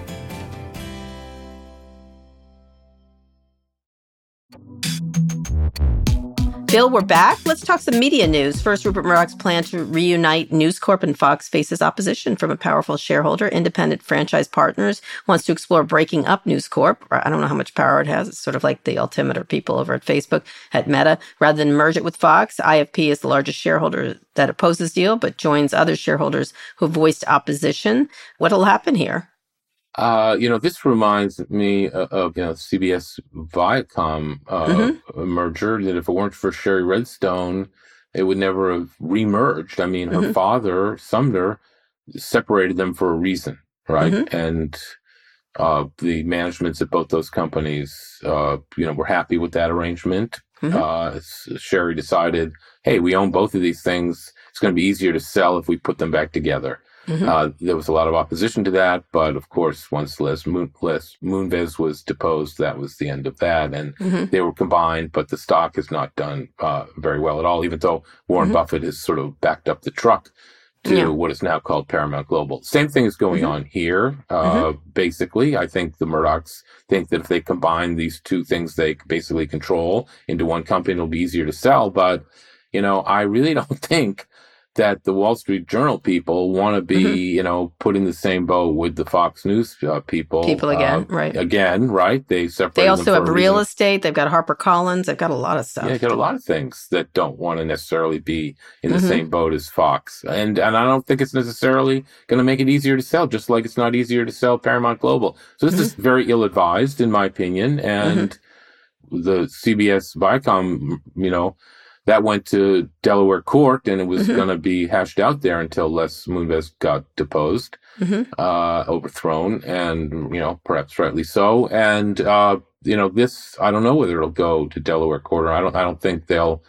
[SPEAKER 2] Bill, we're back. Let's talk some media news. First, Rupert Murdoch's plan to reunite News Corp and Fox faces opposition from a powerful shareholder. Independent Franchise Partners wants to explore breaking up News Corp. I don't know how much power it has. It's sort of like the altimeter people over at Facebook, at Meta. Rather than merge it with Fox, IFP is the largest shareholder that opposes deal, but joins other shareholders who voiced opposition. What'll happen here?
[SPEAKER 3] Uh, you know, this reminds me of, of you know CBS Viacom uh,
[SPEAKER 2] Mhm.
[SPEAKER 3] merger. That if it weren't for Shari Redstone, it would never have remerged. I mean, her
[SPEAKER 2] Mhm.
[SPEAKER 3] father Sumner separated them for a reason, right?
[SPEAKER 2] Mm-hmm.
[SPEAKER 3] And uh, the managements at both those companies, uh, you know, were happy with that arrangement.
[SPEAKER 2] Mhm.
[SPEAKER 3] Uh, Shari decided, hey, we own both of these things. It's going to be easier to sell if we put them back together. Mm-hmm. Uh, there was a lot of opposition to that, but of course, once Les, Moon, Les Moonves was deposed, that was the end of that, and mm-hmm. they were combined. But the stock has not done uh, very well at all, even though Warren mm-hmm. Buffett has sort of backed up the truck to yeah. what is now called Paramount Global. Same thing is going mm-hmm. on here. Uh, mm-hmm. Basically, I think the Murdochs think that if they combine these two things they basically control into one company, it'll be easier to sell. But, you know, I really don't think that the Wall Street Journal people want to be, mm-hmm. you know, putting the same boat with the Fox News uh, people.
[SPEAKER 2] People again,
[SPEAKER 3] uh,
[SPEAKER 2] right?
[SPEAKER 3] Again, right? They separate.
[SPEAKER 2] They also have real reason. estate. They've got Harper Collins. They've got a lot of stuff.
[SPEAKER 3] Yeah, got a lot of things that don't want to necessarily be in the mm-hmm. same boat as Fox, and and I don't think it's necessarily going to make it easier to sell. Just like it's not easier to sell Paramount Global. So this mm-hmm. is very ill advised, in my opinion, and mm-hmm. the CBS Viacom, you know that went to Delaware court and it was mm-hmm. going to be hashed out there until Les Moonves got deposed, mm-hmm. uh, overthrown, and, you know, perhaps rightly so. And, uh, you know, this, I don't know whether it'll go to Delaware court or I don't, I don't think they'll,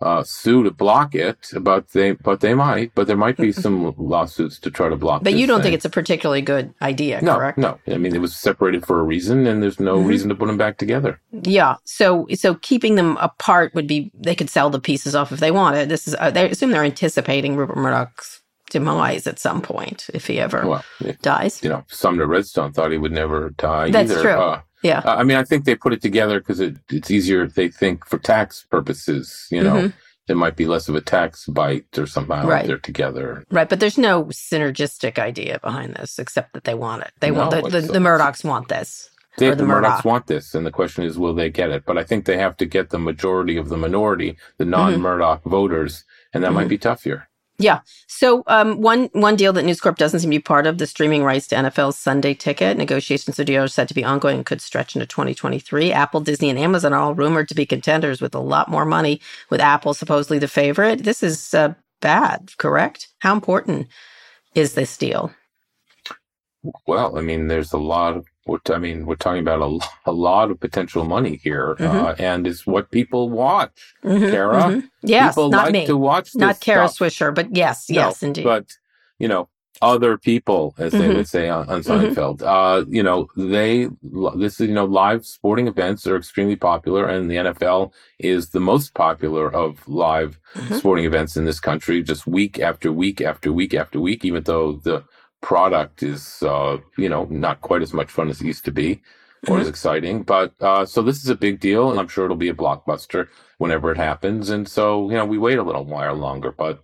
[SPEAKER 3] uh, sue to block it, but they but they might. But there might be some lawsuits to try to block.
[SPEAKER 2] But you don't
[SPEAKER 3] thing.
[SPEAKER 2] think it's a particularly good idea,
[SPEAKER 3] no,
[SPEAKER 2] correct?
[SPEAKER 3] No, I mean it was separated for a reason, and there's no mm-hmm. reason to put them back together.
[SPEAKER 2] Yeah. So so keeping them apart would be they could sell the pieces off if they wanted. This is uh, they assume they're anticipating Rupert Murdoch's demise at some point if he ever well, dies.
[SPEAKER 3] You know, Sumner Redstone thought he would never die.
[SPEAKER 2] That's
[SPEAKER 3] either.
[SPEAKER 2] true. Uh, yeah.
[SPEAKER 3] I mean, I think they put it together because it, it's easier, they think, for tax purposes, you know. Mm-hmm. There might be less of a tax bite or somehow right. they're together.
[SPEAKER 2] Right, but there's no synergistic idea behind this except that they want it. They no, want the, the, the Murdochs want this.
[SPEAKER 3] They, the, Murdochs want this, and the question is, will they get it? But I think they have to get the majority of the minority, the non-Murdoch mm-hmm. voters, and that mm-hmm. might be tough here.
[SPEAKER 2] Yeah. So um, one one deal that News Corp doesn't seem to be part of the streaming rights to NFL's Sunday Ticket negotiations are said to be ongoing and could stretch into 2023. Apple, Disney, and Amazon are all rumored to be contenders with a lot more money. With Apple supposedly the favorite, this is uh, bad. Correct? How important is this deal?
[SPEAKER 3] Well, I mean, there's a lot of I mean, we're talking about a, a lot of potential money here, mm-hmm. uh, and it's what people watch. Mm-hmm, Kara, mm-hmm.
[SPEAKER 2] yes,
[SPEAKER 3] people
[SPEAKER 2] not
[SPEAKER 3] like
[SPEAKER 2] me.
[SPEAKER 3] to watch
[SPEAKER 2] not Kara
[SPEAKER 3] stuff.
[SPEAKER 2] Swisher, but yes, no, yes, indeed.
[SPEAKER 3] But you know, other people, as they mm-hmm. would say on, on mm-hmm. Seinfeld, uh, you know, they this is you know, live sporting events are extremely popular, and the NFL is the most popular of live mm-hmm. sporting events in this country, just week after week after week after week, even though the product is, uh, you know, not quite as much fun as it used to be or mm-hmm. as exciting. But uh, so this is a big deal, and I'm sure it'll be a blockbuster whenever it happens. And so, you know, we wait a little while longer, but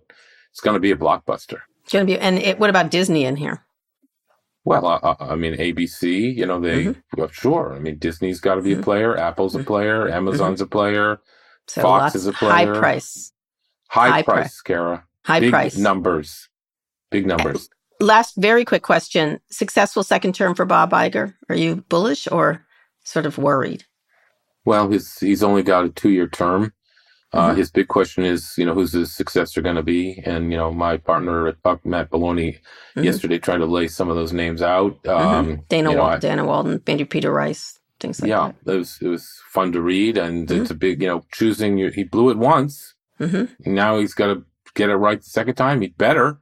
[SPEAKER 3] it's going to be a blockbuster.
[SPEAKER 2] It's going to be. And it, what about Disney in here?
[SPEAKER 3] Well, uh, uh I mean, ABC, you know, they, mm-hmm. well, sure. I mean, Disney's got to be mm-hmm. a player, Apple's a mm-hmm. player, mm-hmm. Amazon's a player, so Fox is a player.
[SPEAKER 2] High price.
[SPEAKER 3] High, high price, Kara.
[SPEAKER 2] High
[SPEAKER 3] Big
[SPEAKER 2] price.
[SPEAKER 3] Numbers. Big numbers
[SPEAKER 2] last very quick question. Successful second term for Bob Iger. Are you bullish or sort of worried?
[SPEAKER 3] Well, he's he's only got a two year term. Uh, mm-hmm. His big question is, you know, who's his successor going to be? And you know, my partner Matt Belloni mm-hmm. yesterday tried to lay some of those names out.
[SPEAKER 2] Mm-hmm. Um, mm-hmm. Dana, know, I, Dana Walden, Andrew Peter Rice, things like
[SPEAKER 3] yeah,
[SPEAKER 2] that.
[SPEAKER 3] Yeah, it was it was fun to read, and it's mm-hmm. a big, you know, choosing. Your, he blew it once. Mm-hmm. Now he's got to get it right the second time. He'd better.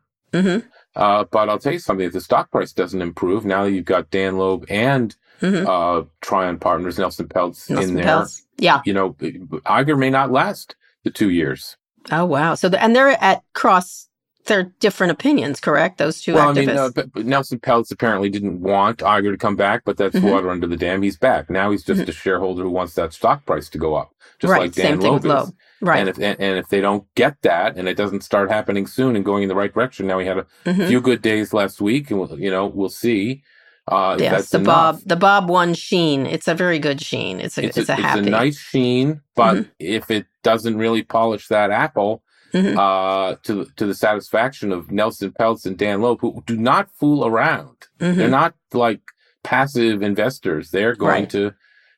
[SPEAKER 3] Uh, but I'll tell you something: if the stock price doesn't improve, now you've got Dan Loeb and mm-hmm. uh, Trian Partners, Nelson Peltz Nelson in there. Peltz.
[SPEAKER 2] Yeah,
[SPEAKER 3] you know, Iger may not last the two years.
[SPEAKER 2] Oh wow! So the, and they're at cross. They're different opinions, correct? Those two well, activists. I mean,
[SPEAKER 3] uh, Nelson Peltz apparently didn't want Iger to come back, but that's mm-hmm. water under the dam. He's back now. He's just mm-hmm. a shareholder who wants that stock price to go up, just
[SPEAKER 2] right.
[SPEAKER 3] like Dan
[SPEAKER 2] Same
[SPEAKER 3] Loeb
[SPEAKER 2] thing with
[SPEAKER 3] is.
[SPEAKER 2] Loeb. Right.
[SPEAKER 3] And if and, and, if they don't get that, and it doesn't start happening soon and going in the right direction, now we had a mm-hmm. few good days last week, and we'll, you know we'll see. Uh,
[SPEAKER 2] yes, the
[SPEAKER 3] enough.
[SPEAKER 2] Bob the Bob one sheen. It's a very good sheen. It's a it's, it's a, a, happy.
[SPEAKER 3] It's a nice sheen, but mm-hmm. if it doesn't really polish that apple mm-hmm. uh, to to the satisfaction of Nelson Peltz and Dan Loeb, who do not fool around. Mm-hmm. They're not like passive investors. They're going right. to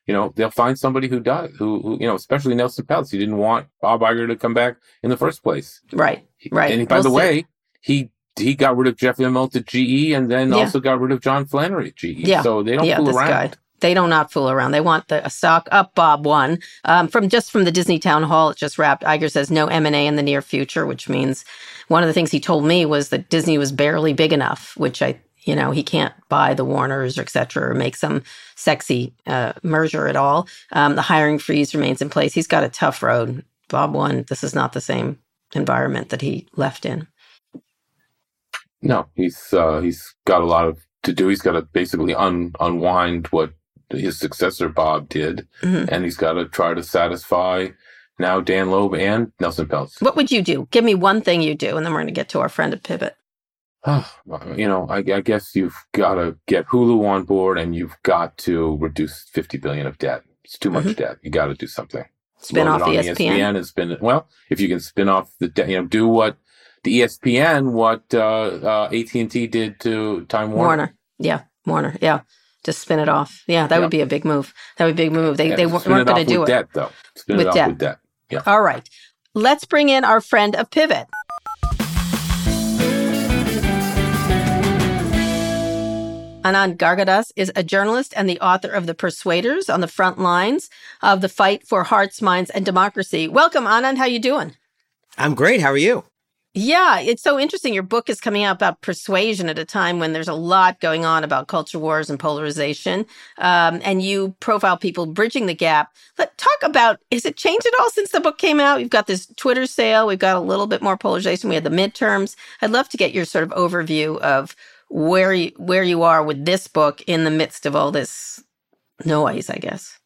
[SPEAKER 3] you know, they'll find somebody who does, who, who, you know, especially Nelson Peltz. He didn't want Bob Iger to come back in the first place.
[SPEAKER 2] Right, right.
[SPEAKER 3] And by we'll the see. way, he he got rid of Jeff Immelt at GE and then yeah. also got rid of John Flannery at GE. Yeah. So they don't
[SPEAKER 2] yeah,
[SPEAKER 3] fool around.
[SPEAKER 2] Guy. They do not fool around. They want the stock up, Bob one. Um, from just from the Disney town hall, it just wrapped. Iger says no M and A in the near future, which means one of the things he told me was that Disney was barely big enough, which I, you know, he can't buy the Warners or et cetera or make some sexy uh, merger at all. Um, the hiring freeze remains in place. He's got a tough road. Bob one. This is not the same environment that he left in.
[SPEAKER 3] No, he's uh, he's got a lot of to do. He's got to basically un, unwind what his successor Bob did, mm-hmm. and he's got to try to satisfy now Dan Loeb and Nelson Peltz.
[SPEAKER 2] What would you do? Give me one thing you do, and then we're going to get to our friend at Pivot.
[SPEAKER 3] You know, I, I guess you've got to get Hulu on board, and you've got to reduce fifty billion of debt. It's too much mm-hmm. debt. You got to do something.
[SPEAKER 2] Spin Load off ESPN. ESPN
[SPEAKER 3] spin it. Well, if you can spin off the debt, you know, do what the ESPN, what uh, uh, AT and T did to Time Warner.
[SPEAKER 2] Warner, yeah, Warner, yeah. Just spin it off. Yeah, that would be a big move. That would be a big move. They yeah, they weren't going to do
[SPEAKER 3] it. Debt though. Spin with debt. with debt. Yeah.
[SPEAKER 2] All right. Let's bring in our friend of Pivot. Anand Giridharadas is a journalist and the author of The Persuaders on the front lines of the fight for hearts, minds, and democracy. Welcome, Anand. How you doing?
[SPEAKER 5] I'm great. How are you?
[SPEAKER 2] Yeah, it's so interesting. Your book is coming out about persuasion at a time when there's a lot going on about culture wars and polarization. Um, and you profile people bridging the gap. Let talk about has it changed at all since the book came out? We've got this Twitter sale. We've got a little bit more polarization. We had the midterms. I'd love to get your sort of overview of where you, where you are with this book in the midst of all this noise. I guess.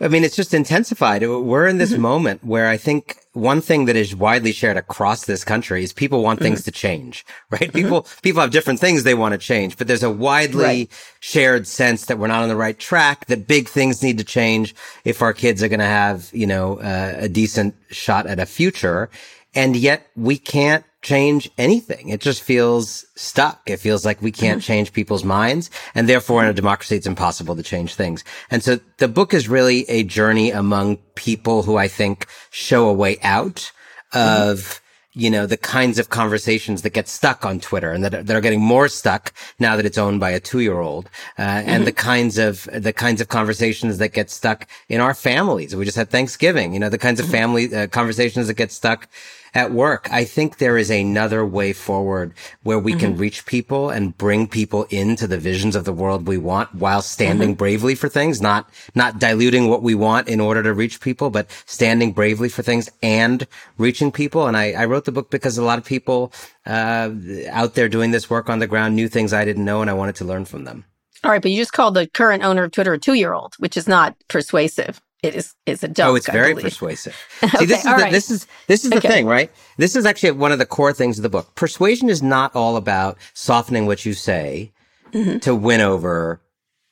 [SPEAKER 5] I mean, it's just intensified. We're in this mm-hmm. moment where I think one thing that is widely shared across this country is people want things mm-hmm. to change, right? Mm-hmm. People, people have different things they want to change, but there's a widely right. shared sense that we're not on the right track, that big things need to change if our kids are going to have, you know, uh, a decent shot at a future. And yet we can't change anything. It just feels stuck. It feels like we can't mm-hmm. change people's minds. And therefore in a democracy, it's impossible to change things. And so the book is really a journey among people who I think show a way out mm-hmm. of, you know, the kinds of conversations that get stuck on Twitter and that are, that are getting more stuck now that it's owned by a two year old. Uh, mm-hmm. and the kinds of, the kinds of conversations that get stuck in our families. We just had Thanksgiving, you know, the kinds of mm-hmm. family uh, conversations that get stuck at work. I think there is another way forward where we mm-hmm. can reach people and bring people into the visions of the world we want while standing mm-hmm. bravely for things, not, not diluting what we want in order to reach people, but standing bravely for things and reaching people. And I, I wrote the book because a lot of people, uh, out there doing this work on the ground knew things I didn't know and I wanted to learn from them.
[SPEAKER 2] All right, but you just called the current owner of Twitter a two year old, which is not persuasive it is it's a joke.
[SPEAKER 5] Oh, it's very persuasive. See, okay, this is the, right. this is this is the okay. thing, right? This is actually one of the core things of the book. Persuasion is not all about softening what you say mm-hmm. to win over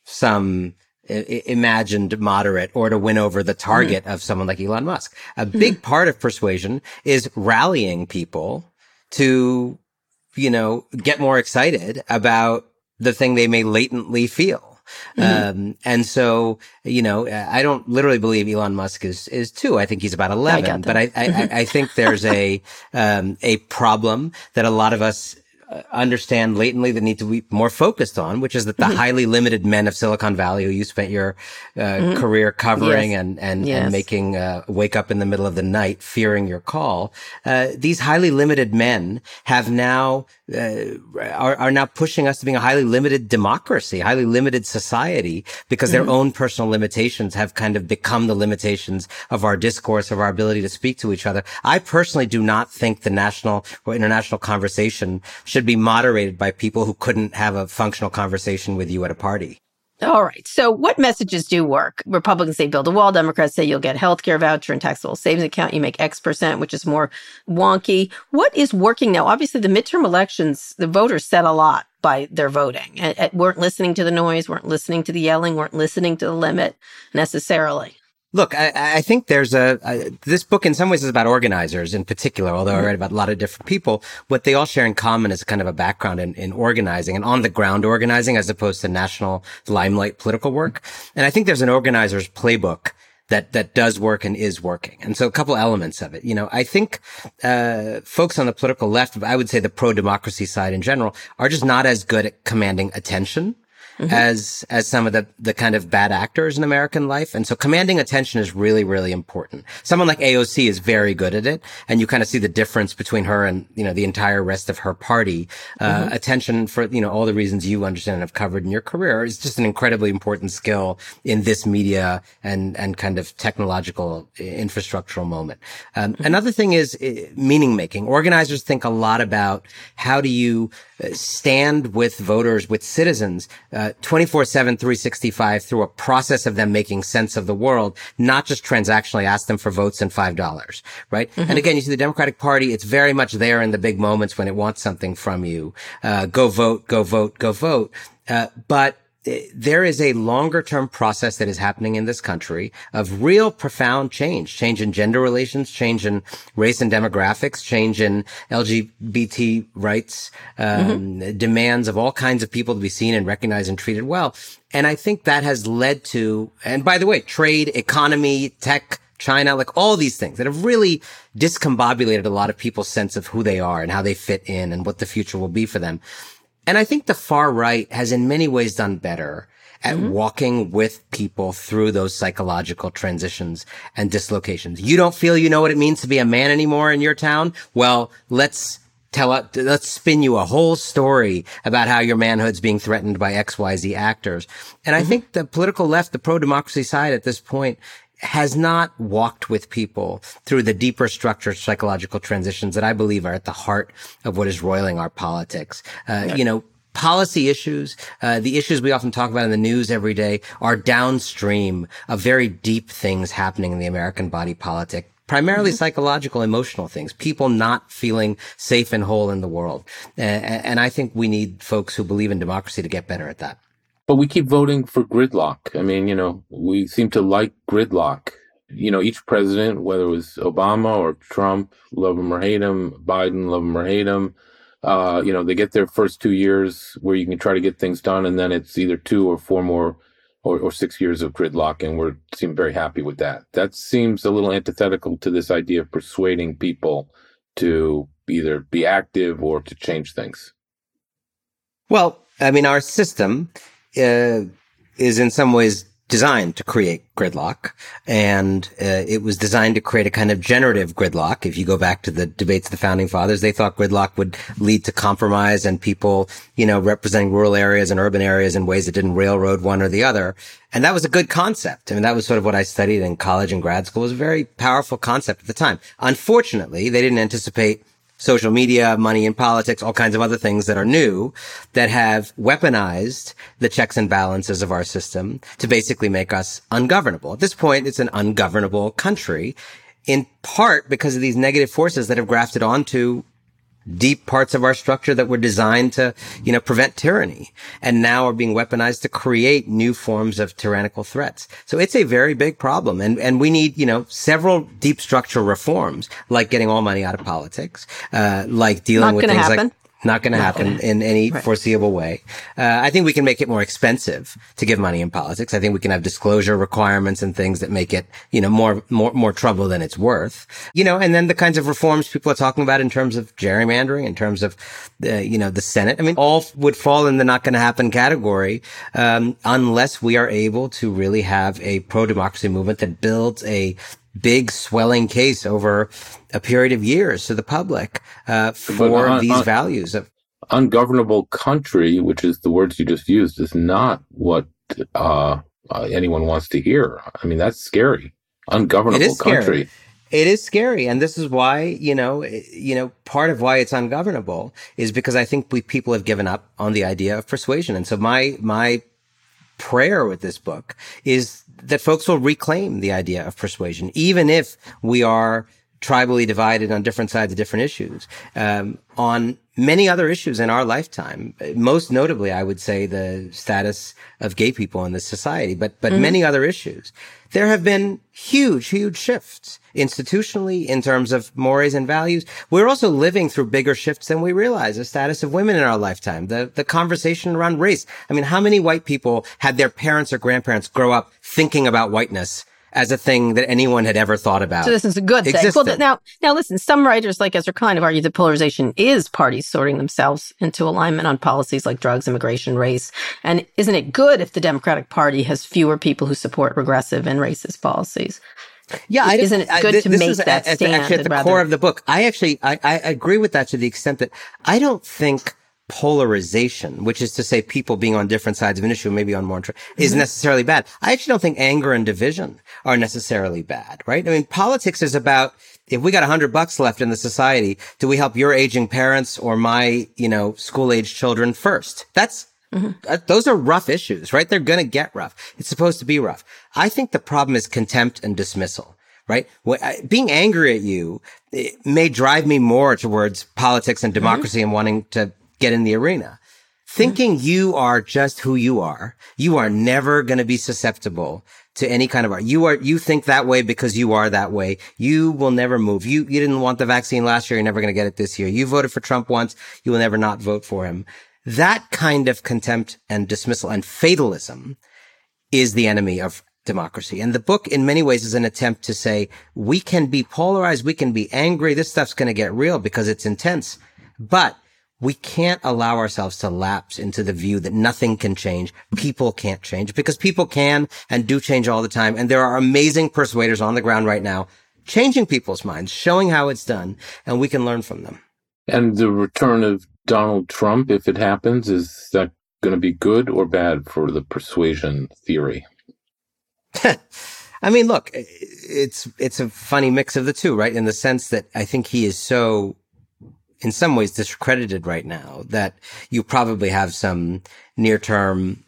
[SPEAKER 5] some I- imagined moderate or to win over the target mm-hmm. of someone like Elon Musk. A mm-hmm. big part of persuasion is rallying people to, you know, get more excited about the thing they may latently feel. Mm-hmm. Um, and so, you know, I don't literally believe Elon Musk is, is two. I think he's about 11, I but I, I. I, think there's a, um, a problem that a lot of us understand latently that need to be more focused on, which is that the mm-hmm. highly limited men of Silicon Valley who you spent your uh, mm-hmm. career covering yes. and and, yes. and making uh, wake up in the middle of the night fearing your call. Uh, these highly limited men have now uh, are, are now pushing us to being a highly limited democracy, highly limited society, because mm-hmm. their own personal limitations have kind of become the limitations of our discourse, of our ability to speak to each other. I personally do not think the national or international conversation should be moderated by people who couldn't have a functional conversation with you at a party.
[SPEAKER 2] All right. So, what messages do work? Republicans say build a wall. Democrats say you'll get health care voucher and taxable savings account. You make X percent, which is more wonky. What is working now? Obviously, the midterm elections, the voters said a lot by their voting. And weren't listening to the noise, weren't listening to the yelling, weren't listening to the limit necessarily.
[SPEAKER 5] Look, I, I think there's a, a, this book in some ways is about organizers in particular, although mm-hmm. I write about a lot of different people. What they all share in common is kind of a background in, in organizing and on the ground organizing as opposed to national limelight political work. And I think there's an organizer's playbook that that does work and is working. And so a couple elements of it. You know, I think uh, folks on the political left, I would say the pro democracy side in general, are just not as good at commanding attention mm-hmm. as as some of the the kind of bad actors in American life. And so commanding attention is really really important. Someone like AOC is very good at it, and you kind of see the difference between her and you know the entire rest of her party. Uh, mm-hmm. Attention for you know all the reasons you understand and have covered in your career is just an incredibly important skill in this media and and kind of technological infrastructural moment. Um, mm-hmm. Another thing is meaning making. Organizers think a lot about how do you uh, stand with voters, with citizens, uh, 24 7, 365 through a process of them making sense of the world, not just transactionally ask them for votes and $5, right? Mm-hmm. And again, you see the Democratic Party, it's very much there in the big moments when it wants something from you. Uh, go vote, go vote, go vote. Uh, but there is a longer term process that is happening in this country of real profound change, change in gender relations, change in race and demographics, change in LGBT rights, um, mm-hmm. demands of all kinds of people to be seen and recognized and treated well. And I think that has led to, and by the way, trade, economy, tech, China, like all these things that have really discombobulated a lot of people's sense of who they are and how they fit in and what the future will be for them. And I think the far right has in many ways done better at mm-hmm. walking with people through those psychological transitions and dislocations. You don't feel you know what it means to be a man anymore in your town? Well, let's tell let's spin you a whole story about how your manhood's being threatened by XYZ actors. And I mm-hmm. think the political left, the pro-democracy side at this point has not walked with people through the deeper structured psychological transitions that I believe are at the heart of what is roiling our politics. Uh, yeah. You know, policy issues, uh, the issues we often talk about in the news every day are downstream of very deep things happening in the American body politic primarily mm-hmm. psychological, emotional things, people not feeling safe and whole in the world. and I think we need folks who believe in democracy to get better at that.
[SPEAKER 3] But we keep voting for gridlock. I mean, you know, we seem to like gridlock. You know, each president, whether it was Obama or Trump, love him or hate him, Biden, love him or hate him, uh, you know, they get their first two years where you can try to get things done, and then it's either two or four more or, or six years of gridlock, and we seem very happy with that. That seems a little antithetical to this idea of persuading people to either be active or to change things.
[SPEAKER 5] Well, I mean, our system uh, is in some ways designed to create gridlock and uh, it was designed to create a kind of generative gridlock. If you go back to the debates of the founding fathers, they thought gridlock would lead to compromise and people, you know, representing rural areas and urban areas in ways that didn't railroad one or the other. And that was a good concept. I mean, that was sort of what I studied in college and grad school. It was a very powerful concept at the time. Unfortunately, they didn't anticipate social media, money in politics, all kinds of other things that are new that have weaponized the checks and balances of our system to basically make us ungovernable. At this point, it's an ungovernable country in part because of these negative forces that have grafted onto deep parts of our structure that were designed to, you know, prevent tyranny and now are being weaponized to create new forms of tyrannical threats. So it's a very big problem. And, and we need, you know, several deep structural reforms, like getting all money out of politics, uh, like dealing
[SPEAKER 2] Not
[SPEAKER 5] with things
[SPEAKER 2] happen.
[SPEAKER 5] like not going to happen in any right. foreseeable way. Uh, I think we can make it more expensive to give money in politics. I think we can have disclosure requirements and things that make it, you know, more, more, more trouble than it's worth. You know, and then the kinds of reforms people are talking about in terms of gerrymandering, in terms of, uh, you know, the Senate. I mean, all would fall in the not going to happen category, um, unless we are able to really have a pro-democracy movement that builds a big swelling case over a period of years to the public uh, for un- these un- values of
[SPEAKER 3] ungovernable country, which is the words you just used, is not what uh, uh, anyone wants to hear. I mean, that's scary. Ungovernable country.
[SPEAKER 5] It is scary, and this is why you know, you know, part of why it's ungovernable is because I think we people have given up on the idea of persuasion, and so my my prayer with this book is that folks will reclaim the idea of persuasion, even if we are tribally divided on different sides of different issues. Um, on many other issues in our lifetime, most notably, I would say the status of gay people in this society, but, but mm-hmm. many other issues. There have been huge, huge shifts institutionally in terms of mores and values. We're also living through bigger shifts than we realize. The status of women in our lifetime, the, the conversation around race. I mean, how many white people had their parents or grandparents grow up thinking about whiteness as a thing that anyone had ever thought about.
[SPEAKER 2] So this is a good thing.
[SPEAKER 5] existed.
[SPEAKER 2] Well, now, now listen. Some writers like Ezra Klein have argued that polarization is parties sorting themselves into alignment on policies like drugs, immigration, race. And isn't it good if the Democratic Party has fewer people who support regressive and racist policies?
[SPEAKER 5] Yeah, I,
[SPEAKER 2] Isn't it
[SPEAKER 5] I-
[SPEAKER 2] good to
[SPEAKER 5] this
[SPEAKER 2] make
[SPEAKER 5] is
[SPEAKER 2] that
[SPEAKER 5] a-
[SPEAKER 2] stand
[SPEAKER 5] Actually, at the
[SPEAKER 2] rather-
[SPEAKER 5] core of the book, I actually I, I agree with that to the extent that I don't think polarization, which is to say people being on different sides of an issue, maybe on more, tr- is
[SPEAKER 2] Mm-hmm.
[SPEAKER 5] necessarily bad. I actually don't think anger and division are necessarily bad, right? I mean, politics is about if we got a hundred bucks left in the society, do we help your aging parents or my, you know, school age children first? That's uh, those are rough issues, right? They're going to get rough. It's supposed to be rough. I think the problem is contempt and dismissal, right? Being angry at you may drive me more towards politics and democracy and wanting to get in the arena. Thinking you are just who you are, you are never going to be susceptible to any kind of art. You are, you think that way because you are that way. You will never move. You, you didn't want the vaccine last year. You're never going to get it this year. You voted for Trump once. You will never not vote for him. That kind of contempt and dismissal and fatalism is the enemy of democracy. And the book in many ways is an attempt to say, we can be polarized. We can be angry. This stuff's going to get real because it's intense, but we can't allow ourselves to lapse into the view that nothing can change. People can't change because people can and do change all the time. And there are amazing persuaders on the ground right now, changing people's minds, showing how it's done, and we can learn from them.
[SPEAKER 3] And the return of Donald Trump, if it happens, is that going to be good or bad for the persuasion theory?
[SPEAKER 5] I mean, look, it's it's a funny mix of the two, right? In the sense that I think he is so, in some ways, discredited right now that you probably have some near term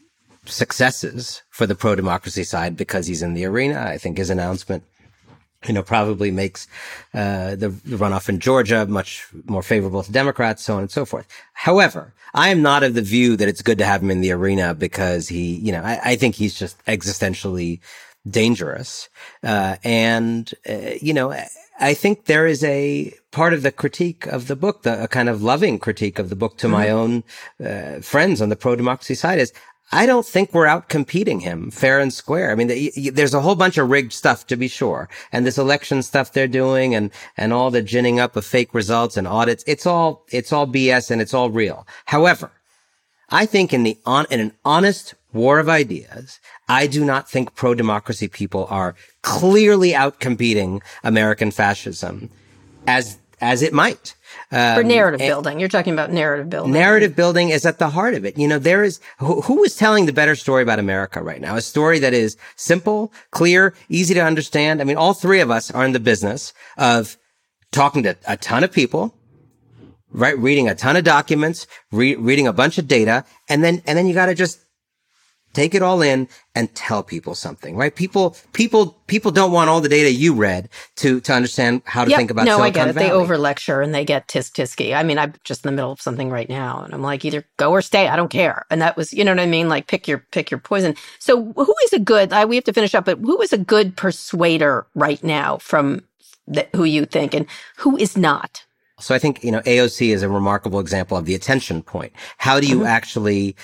[SPEAKER 5] successes for the pro democracy side because he's in the arena. I think his announcement, you know, probably makes uh, the, runoff in Georgia much more favorable to Democrats, so on and so forth. However, I am not of the view that it's good to have him in the arena because he, you know, I, I think he's just existentially dangerous. Uh, and, uh, you know, I think there is a part of the critique of the book, the, a kind of loving critique of the book to my own uh, friends on the pro democracy side is I don't think we're out competing him fair and square. I mean, the, y- there's a whole bunch of rigged stuff to be sure. And this election stuff they're doing and, and all the ginning up of fake results and audits. It's all, it's all BS and it's all real. However, I think in the on, in an honest war of ideas, I do not think pro-democracy people are clearly out competing American fascism as, as it might. Um,
[SPEAKER 2] For narrative
[SPEAKER 5] and-
[SPEAKER 2] building. You're talking about narrative building.
[SPEAKER 5] narrative building is at the heart of it. You know, there is, who, who is telling the better story about America right now? A story that is simple, clear, easy to understand. I mean, all three of us are in the business of talking to a ton of people, right? Reading a ton of documents, re- reading a bunch of data, and then, and then you got to just take it all in and tell people something, right? People, people, people don't want all the data you read to, to understand how to
[SPEAKER 2] Yep.
[SPEAKER 5] think about
[SPEAKER 2] no,
[SPEAKER 5] Silicon
[SPEAKER 2] I get it. They over lecture and they get tisk tisky. I mean, I'm just in the middle of something right now, and I'm like, either go or stay. I don't care. And that was, you know what I mean? Like, pick your pick your poison. So, who is a good? I, we have to finish up, but who is a good persuader right now from the, who you think, and who is not?
[SPEAKER 5] So I think, you know, AOC is a remarkable example of the attention point. How do you
[SPEAKER 2] Mm-hmm.
[SPEAKER 5] actually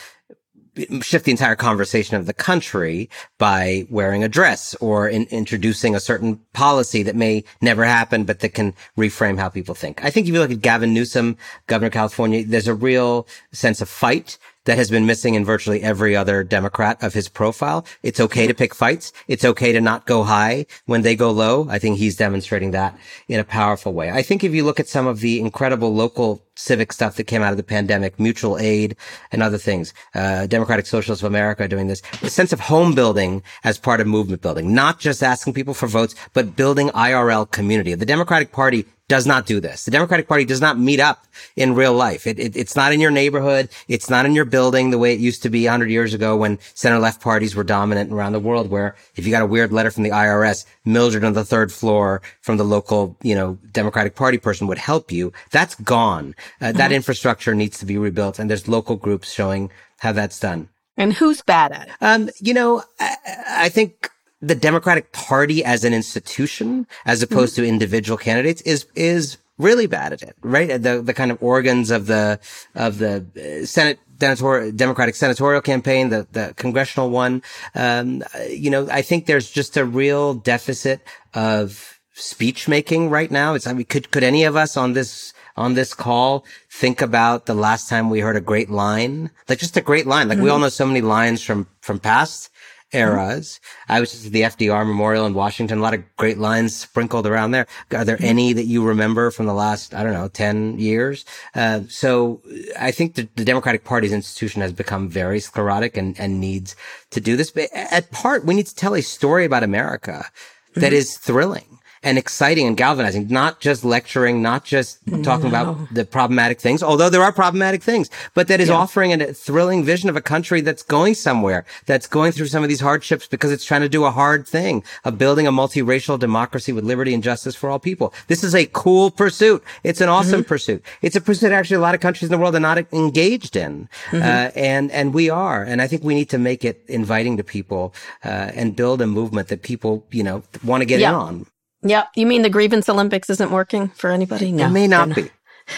[SPEAKER 5] shift the entire conversation of the country by wearing a dress or in, introducing a certain policy that may never happen, but that can reframe how people think. I think if you look at Gavin Newsom, governor of California, there's a real sense of fight that has been missing in virtually every other Democrat of his profile. It's okay to pick fights. It's okay to not go high when they go low. I think he's demonstrating that in a powerful way. I think if you look at some of the incredible local civic stuff that came out of the pandemic, mutual aid and other things, uh, Democratic Socialists of America are doing this, the sense of home building as part of movement building, not just asking people for votes, but building IRL community. The Democratic Party does not do this. The Democratic Party does not meet up in real life. It, it, it's not in your neighborhood. It's not in your building the way it used to be 100 years ago when center left parties were dominant around the world, where if you got a weird letter from the IRS, Mildred on the third floor from the local, you know, Democratic Party person would help you. That's gone. Uh, That infrastructure needs to be rebuilt. And there's local groups showing how that's done.
[SPEAKER 2] And who's bad at it?
[SPEAKER 5] Um, you know, I, I think the Democratic Party as an institution, as opposed to individual candidates, is is really bad at it. Right, the the kind of organs of the of the uh, Senate Democratic senatorial campaign, the, the congressional one. Um, you know, I think there's just a real deficit of speech making right now. It's, I mean, could, could any of us on this, on this call think about the last time we heard a great line? Like just a great line. Like mm-hmm. we all know so many lines from, from past eras. Mm-hmm. I was just at the FDR Memorial in Washington. A lot of great lines sprinkled around there. Are there mm-hmm. any that you remember from the last, I don't know, 10 years? Uh, so I think the, the, Democratic Party's institution has become very sclerotic and, and needs to do this. But at part, we need to tell a story about America that mm-hmm. is thrilling and exciting and galvanizing, not just lecturing, not just talking no. about the problematic things, although there are problematic things, but that is yeah. offering a thrilling vision of a country that's going somewhere, that's going through some of these hardships because it's trying to do a hard thing of building a multiracial democracy with liberty and justice for all people. This is a cool pursuit. It's an awesome mm-hmm. pursuit. It's a pursuit actually a lot of countries in the world are not engaged in. Mm-hmm. Uh, and, and we are. And I think we need to make it inviting to people, uh, and build a movement that people, you know, want to get yeah. in on.
[SPEAKER 2] Yeah. You mean the grievance Olympics isn't working for anybody?
[SPEAKER 5] No. It may not be.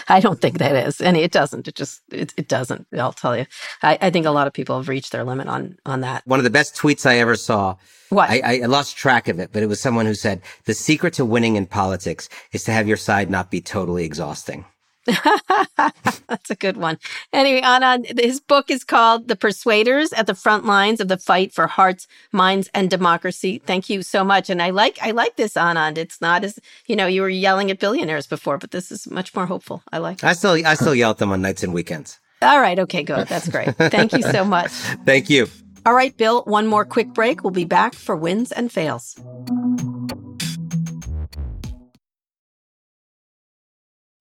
[SPEAKER 2] I don't think that is. And it doesn't. It just, it, it doesn't. I'll tell you. I, I, think a lot of people have reached their limit on, on that.
[SPEAKER 5] One of the best tweets I ever saw.
[SPEAKER 2] What?
[SPEAKER 5] I, I lost track of it, but it was someone who said, the secret to winning in politics is to have your side not be totally exhausting.
[SPEAKER 2] That's a good one. Anyway, Anand, his book is called The Persuaders at the Front Lines of the Fight for Hearts, Minds, and Democracy. Thank you so much. And I like I like this, Anand. It's not as you know, you were yelling at billionaires before, but this is much more hopeful. I like it.
[SPEAKER 5] I still I still yell at them on nights and weekends.
[SPEAKER 2] All right, okay, good. That's great. Thank you so much.
[SPEAKER 5] Thank you.
[SPEAKER 2] All right, Bill, one more quick break. We'll be back for wins and fails.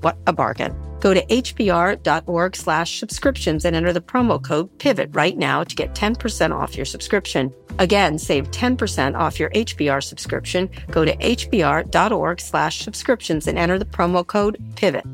[SPEAKER 2] What a bargain. Go to hbr.org slash subscriptions and enter the promo code PIVOT right now to get 10% off your subscription. Again, save 10% off your HBR subscription. Go to hbr.org slash subscriptions and enter the promo code PIVOT.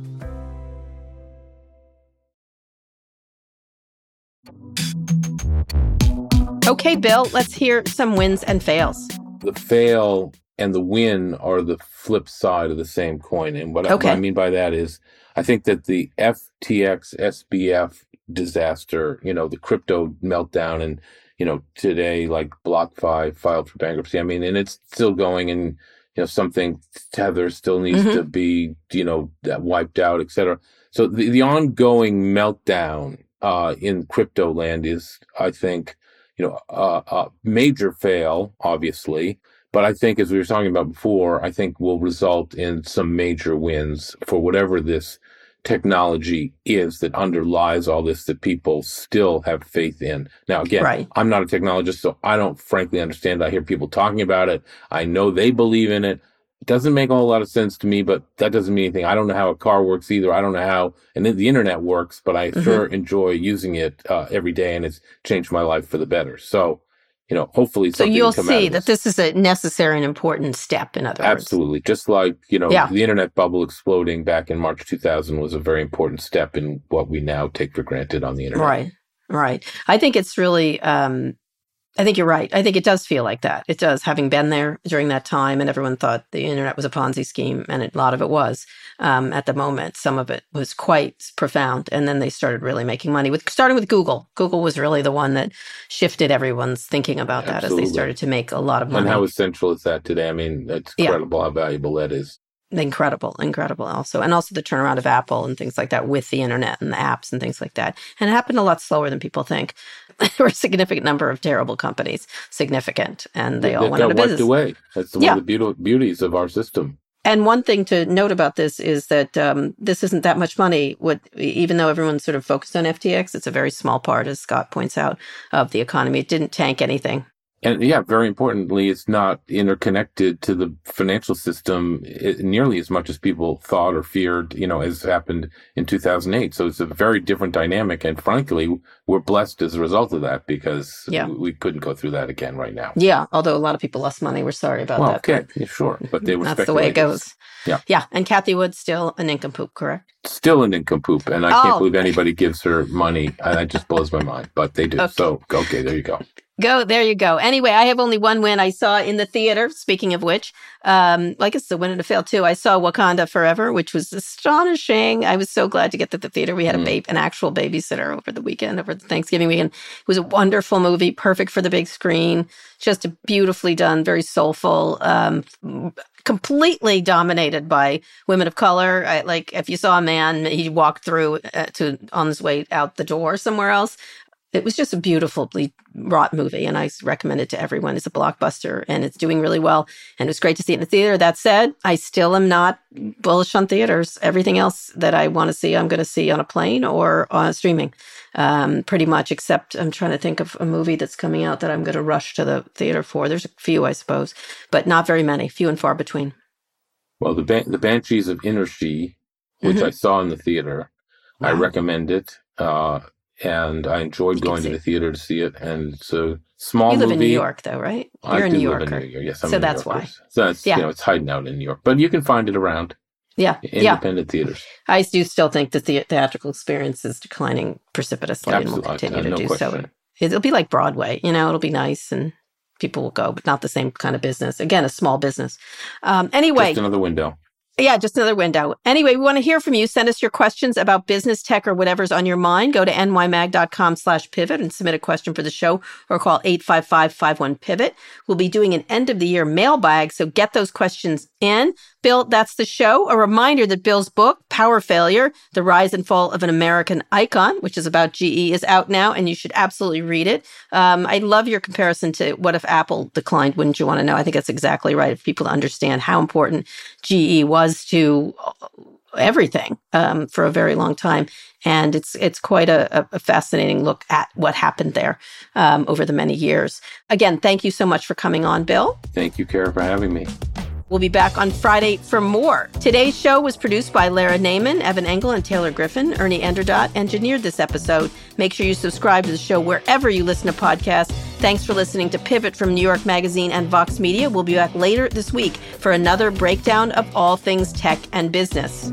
[SPEAKER 2] Okay, Bill, let's hear some wins and fails.
[SPEAKER 3] The fail and the win are the flip side of the same coin. And what, okay. I mean by that is I think that the FTX SBF disaster, you know, the crypto meltdown and, you know, today like BlockFi filed for bankruptcy. I mean, and it's still going and, you know, something Tether still needs mm-hmm. to be, you know, wiped out, et cetera. So the, the ongoing meltdown uh, in crypto land is, I think, you know, a, a major fail, obviously. But I think, as we were talking about before, I think will result in some major wins for whatever this technology is that underlies all this that people still have faith in. Now, again, right. I'm not a technologist, so I don't frankly understand. I hear people talking about it. I know they believe in it. It doesn't make a whole lot of sense to me, but that doesn't mean anything. I don't know how a car works either. I don't know how and the internet works, but I mm-hmm. sure enjoy using it uh, every day, and it's changed my life for the better. So you know, hopefully,
[SPEAKER 2] so you'll see that this is a necessary and important step. In other
[SPEAKER 3] words, absolutely, just like you know, yeah. the internet bubble exploding back in March 2000 was a very important step in what we now take for granted on the internet.
[SPEAKER 2] Right, right. I think it's really um, I think you're right. I think it does feel like that. It does, having been there during that time, and everyone thought the internet was a Ponzi scheme, and a lot of it was um, at the moment. Some of it was quite profound, and then they started really making money with starting with Google. Google was really the one that shifted everyone's thinking about that
[SPEAKER 3] Absolutely.
[SPEAKER 2] as they started to make a lot of money.
[SPEAKER 3] And how essential is that today? I mean, it's
[SPEAKER 2] Yeah.
[SPEAKER 3] incredible how valuable that is.
[SPEAKER 2] incredible, incredible also. And also the turnaround of Apple and things like that with the internet and the apps and things like that. And it happened a lot slower than people think. there were a significant number of terrible companies, significant, and they all went out of
[SPEAKER 3] wiped
[SPEAKER 2] business.
[SPEAKER 3] away. That's one
[SPEAKER 2] Yeah.
[SPEAKER 3] of the beauties of our system.
[SPEAKER 2] And one thing to note about this is that um, this isn't that much money. What, even though everyone's sort of focused on FTX, it's a very small part, as Scott points out, of the economy. It didn't tank anything.
[SPEAKER 3] And yeah, very importantly, it's not interconnected to the financial system eh, nearly as much as people thought or feared, you know, as happened in 2008. So it's a very different dynamic. And frankly, we're blessed as a result of that because
[SPEAKER 2] Yeah.
[SPEAKER 3] we couldn't go through that again right now.
[SPEAKER 2] Yeah, although a lot of people lost money. We're sorry about
[SPEAKER 3] Well,
[SPEAKER 2] that.
[SPEAKER 3] okay, yeah, sure. But they were
[SPEAKER 2] That's the way it goes.
[SPEAKER 3] Yeah.
[SPEAKER 2] Yeah. And Cathie Wood's still a nincompoop, correct?
[SPEAKER 3] Still an nincompoop. And I
[SPEAKER 2] Oh.
[SPEAKER 3] can't believe anybody gives her money. And that just blows my mind. But they do.
[SPEAKER 2] Okay.
[SPEAKER 3] So, okay, there you go.
[SPEAKER 2] Go there, you go. Anyway, I have only one win. I saw in the theater. Speaking of which, um, I guess it's a win and a fail too. I saw Wakanda Forever, which was astonishing. I was so glad to get to the theater. We had a
[SPEAKER 3] Mm.
[SPEAKER 2] babe, an actual babysitter over the weekend, over the Thanksgiving weekend. It was a wonderful movie, perfect for the big screen. Just a beautifully done, very soulful. Um, completely dominated by women of color. I, like if you saw a man, he walked through uh, to on his way out the door somewhere else. It was just a beautifully wrought movie, and I recommend it to everyone. It's a blockbuster, and it's doing really well. And it was great to see it in the theater. That said, I still am not bullish on theaters. Everything else that I want to see, I'm going to see on a plane or on streaming, um, pretty much. Except I'm trying to think of a movie that's coming out that I'm going to rush to the theater for. There's a few, I suppose, but not very many. Few and far between.
[SPEAKER 3] Well, the, ban- the Banshees of Inisherin, which
[SPEAKER 2] Mhm.
[SPEAKER 3] I saw in the theater, I recommend it. Uh, and I enjoyed
[SPEAKER 2] You
[SPEAKER 3] going to the theater to see it. And it's a small
[SPEAKER 2] You live in
[SPEAKER 3] movie.
[SPEAKER 2] New York, though, right?
[SPEAKER 3] I
[SPEAKER 2] You're a
[SPEAKER 3] do
[SPEAKER 2] New Yorker.
[SPEAKER 3] in New York. Yes, I'm
[SPEAKER 2] So
[SPEAKER 3] a
[SPEAKER 2] that's why.
[SPEAKER 3] So that's,
[SPEAKER 2] Yeah.
[SPEAKER 3] you know, it's hiding out in New York. But you can find it around
[SPEAKER 2] Yeah, yeah.
[SPEAKER 3] independent theaters.
[SPEAKER 2] I do still think that the theatrical experience is declining precipitously and will continue
[SPEAKER 3] Uh,
[SPEAKER 2] to
[SPEAKER 3] no
[SPEAKER 2] do so. It'll be like Broadway, you know, it'll be nice and people will go, but not the same kind of business. Again, a small business. Um, anyway,
[SPEAKER 3] Just another window.
[SPEAKER 2] Yeah, just another window. Anyway, we want to hear from you. Send us your questions about business, tech, or whatever's on your mind. Go to nymag.com slash pivot and submit a question for the show or call 855-51-PIVOT. We'll be doing an end of the year mailbag, so get those questions in. Bill, that's the show. A reminder that Bill's book, Power Failure, The Rise and Fall of an American Icon, which is about GE, is out now, and you should absolutely read it. Um, I love your comparison to what if Apple declined, wouldn't you want to know? I think that's exactly right. If people to understand how important GE was to everything um, for a very long time, and it's it's quite a, a fascinating look at what happened there um, over the many years. Again, thank you so much for coming on, Bill.
[SPEAKER 3] Thank you, Kara, for having me.
[SPEAKER 2] We'll be back on Friday for more. Today's show was produced by Lara Naaman, Evan Engel, and Taylor Griffin. Ernie Indradat engineered this episode. Make sure you subscribe to the show wherever you listen to podcasts. Thanks for listening to Pivot from New York Magazine and Vox Media. We'll be back later this week for another breakdown of all things tech and business.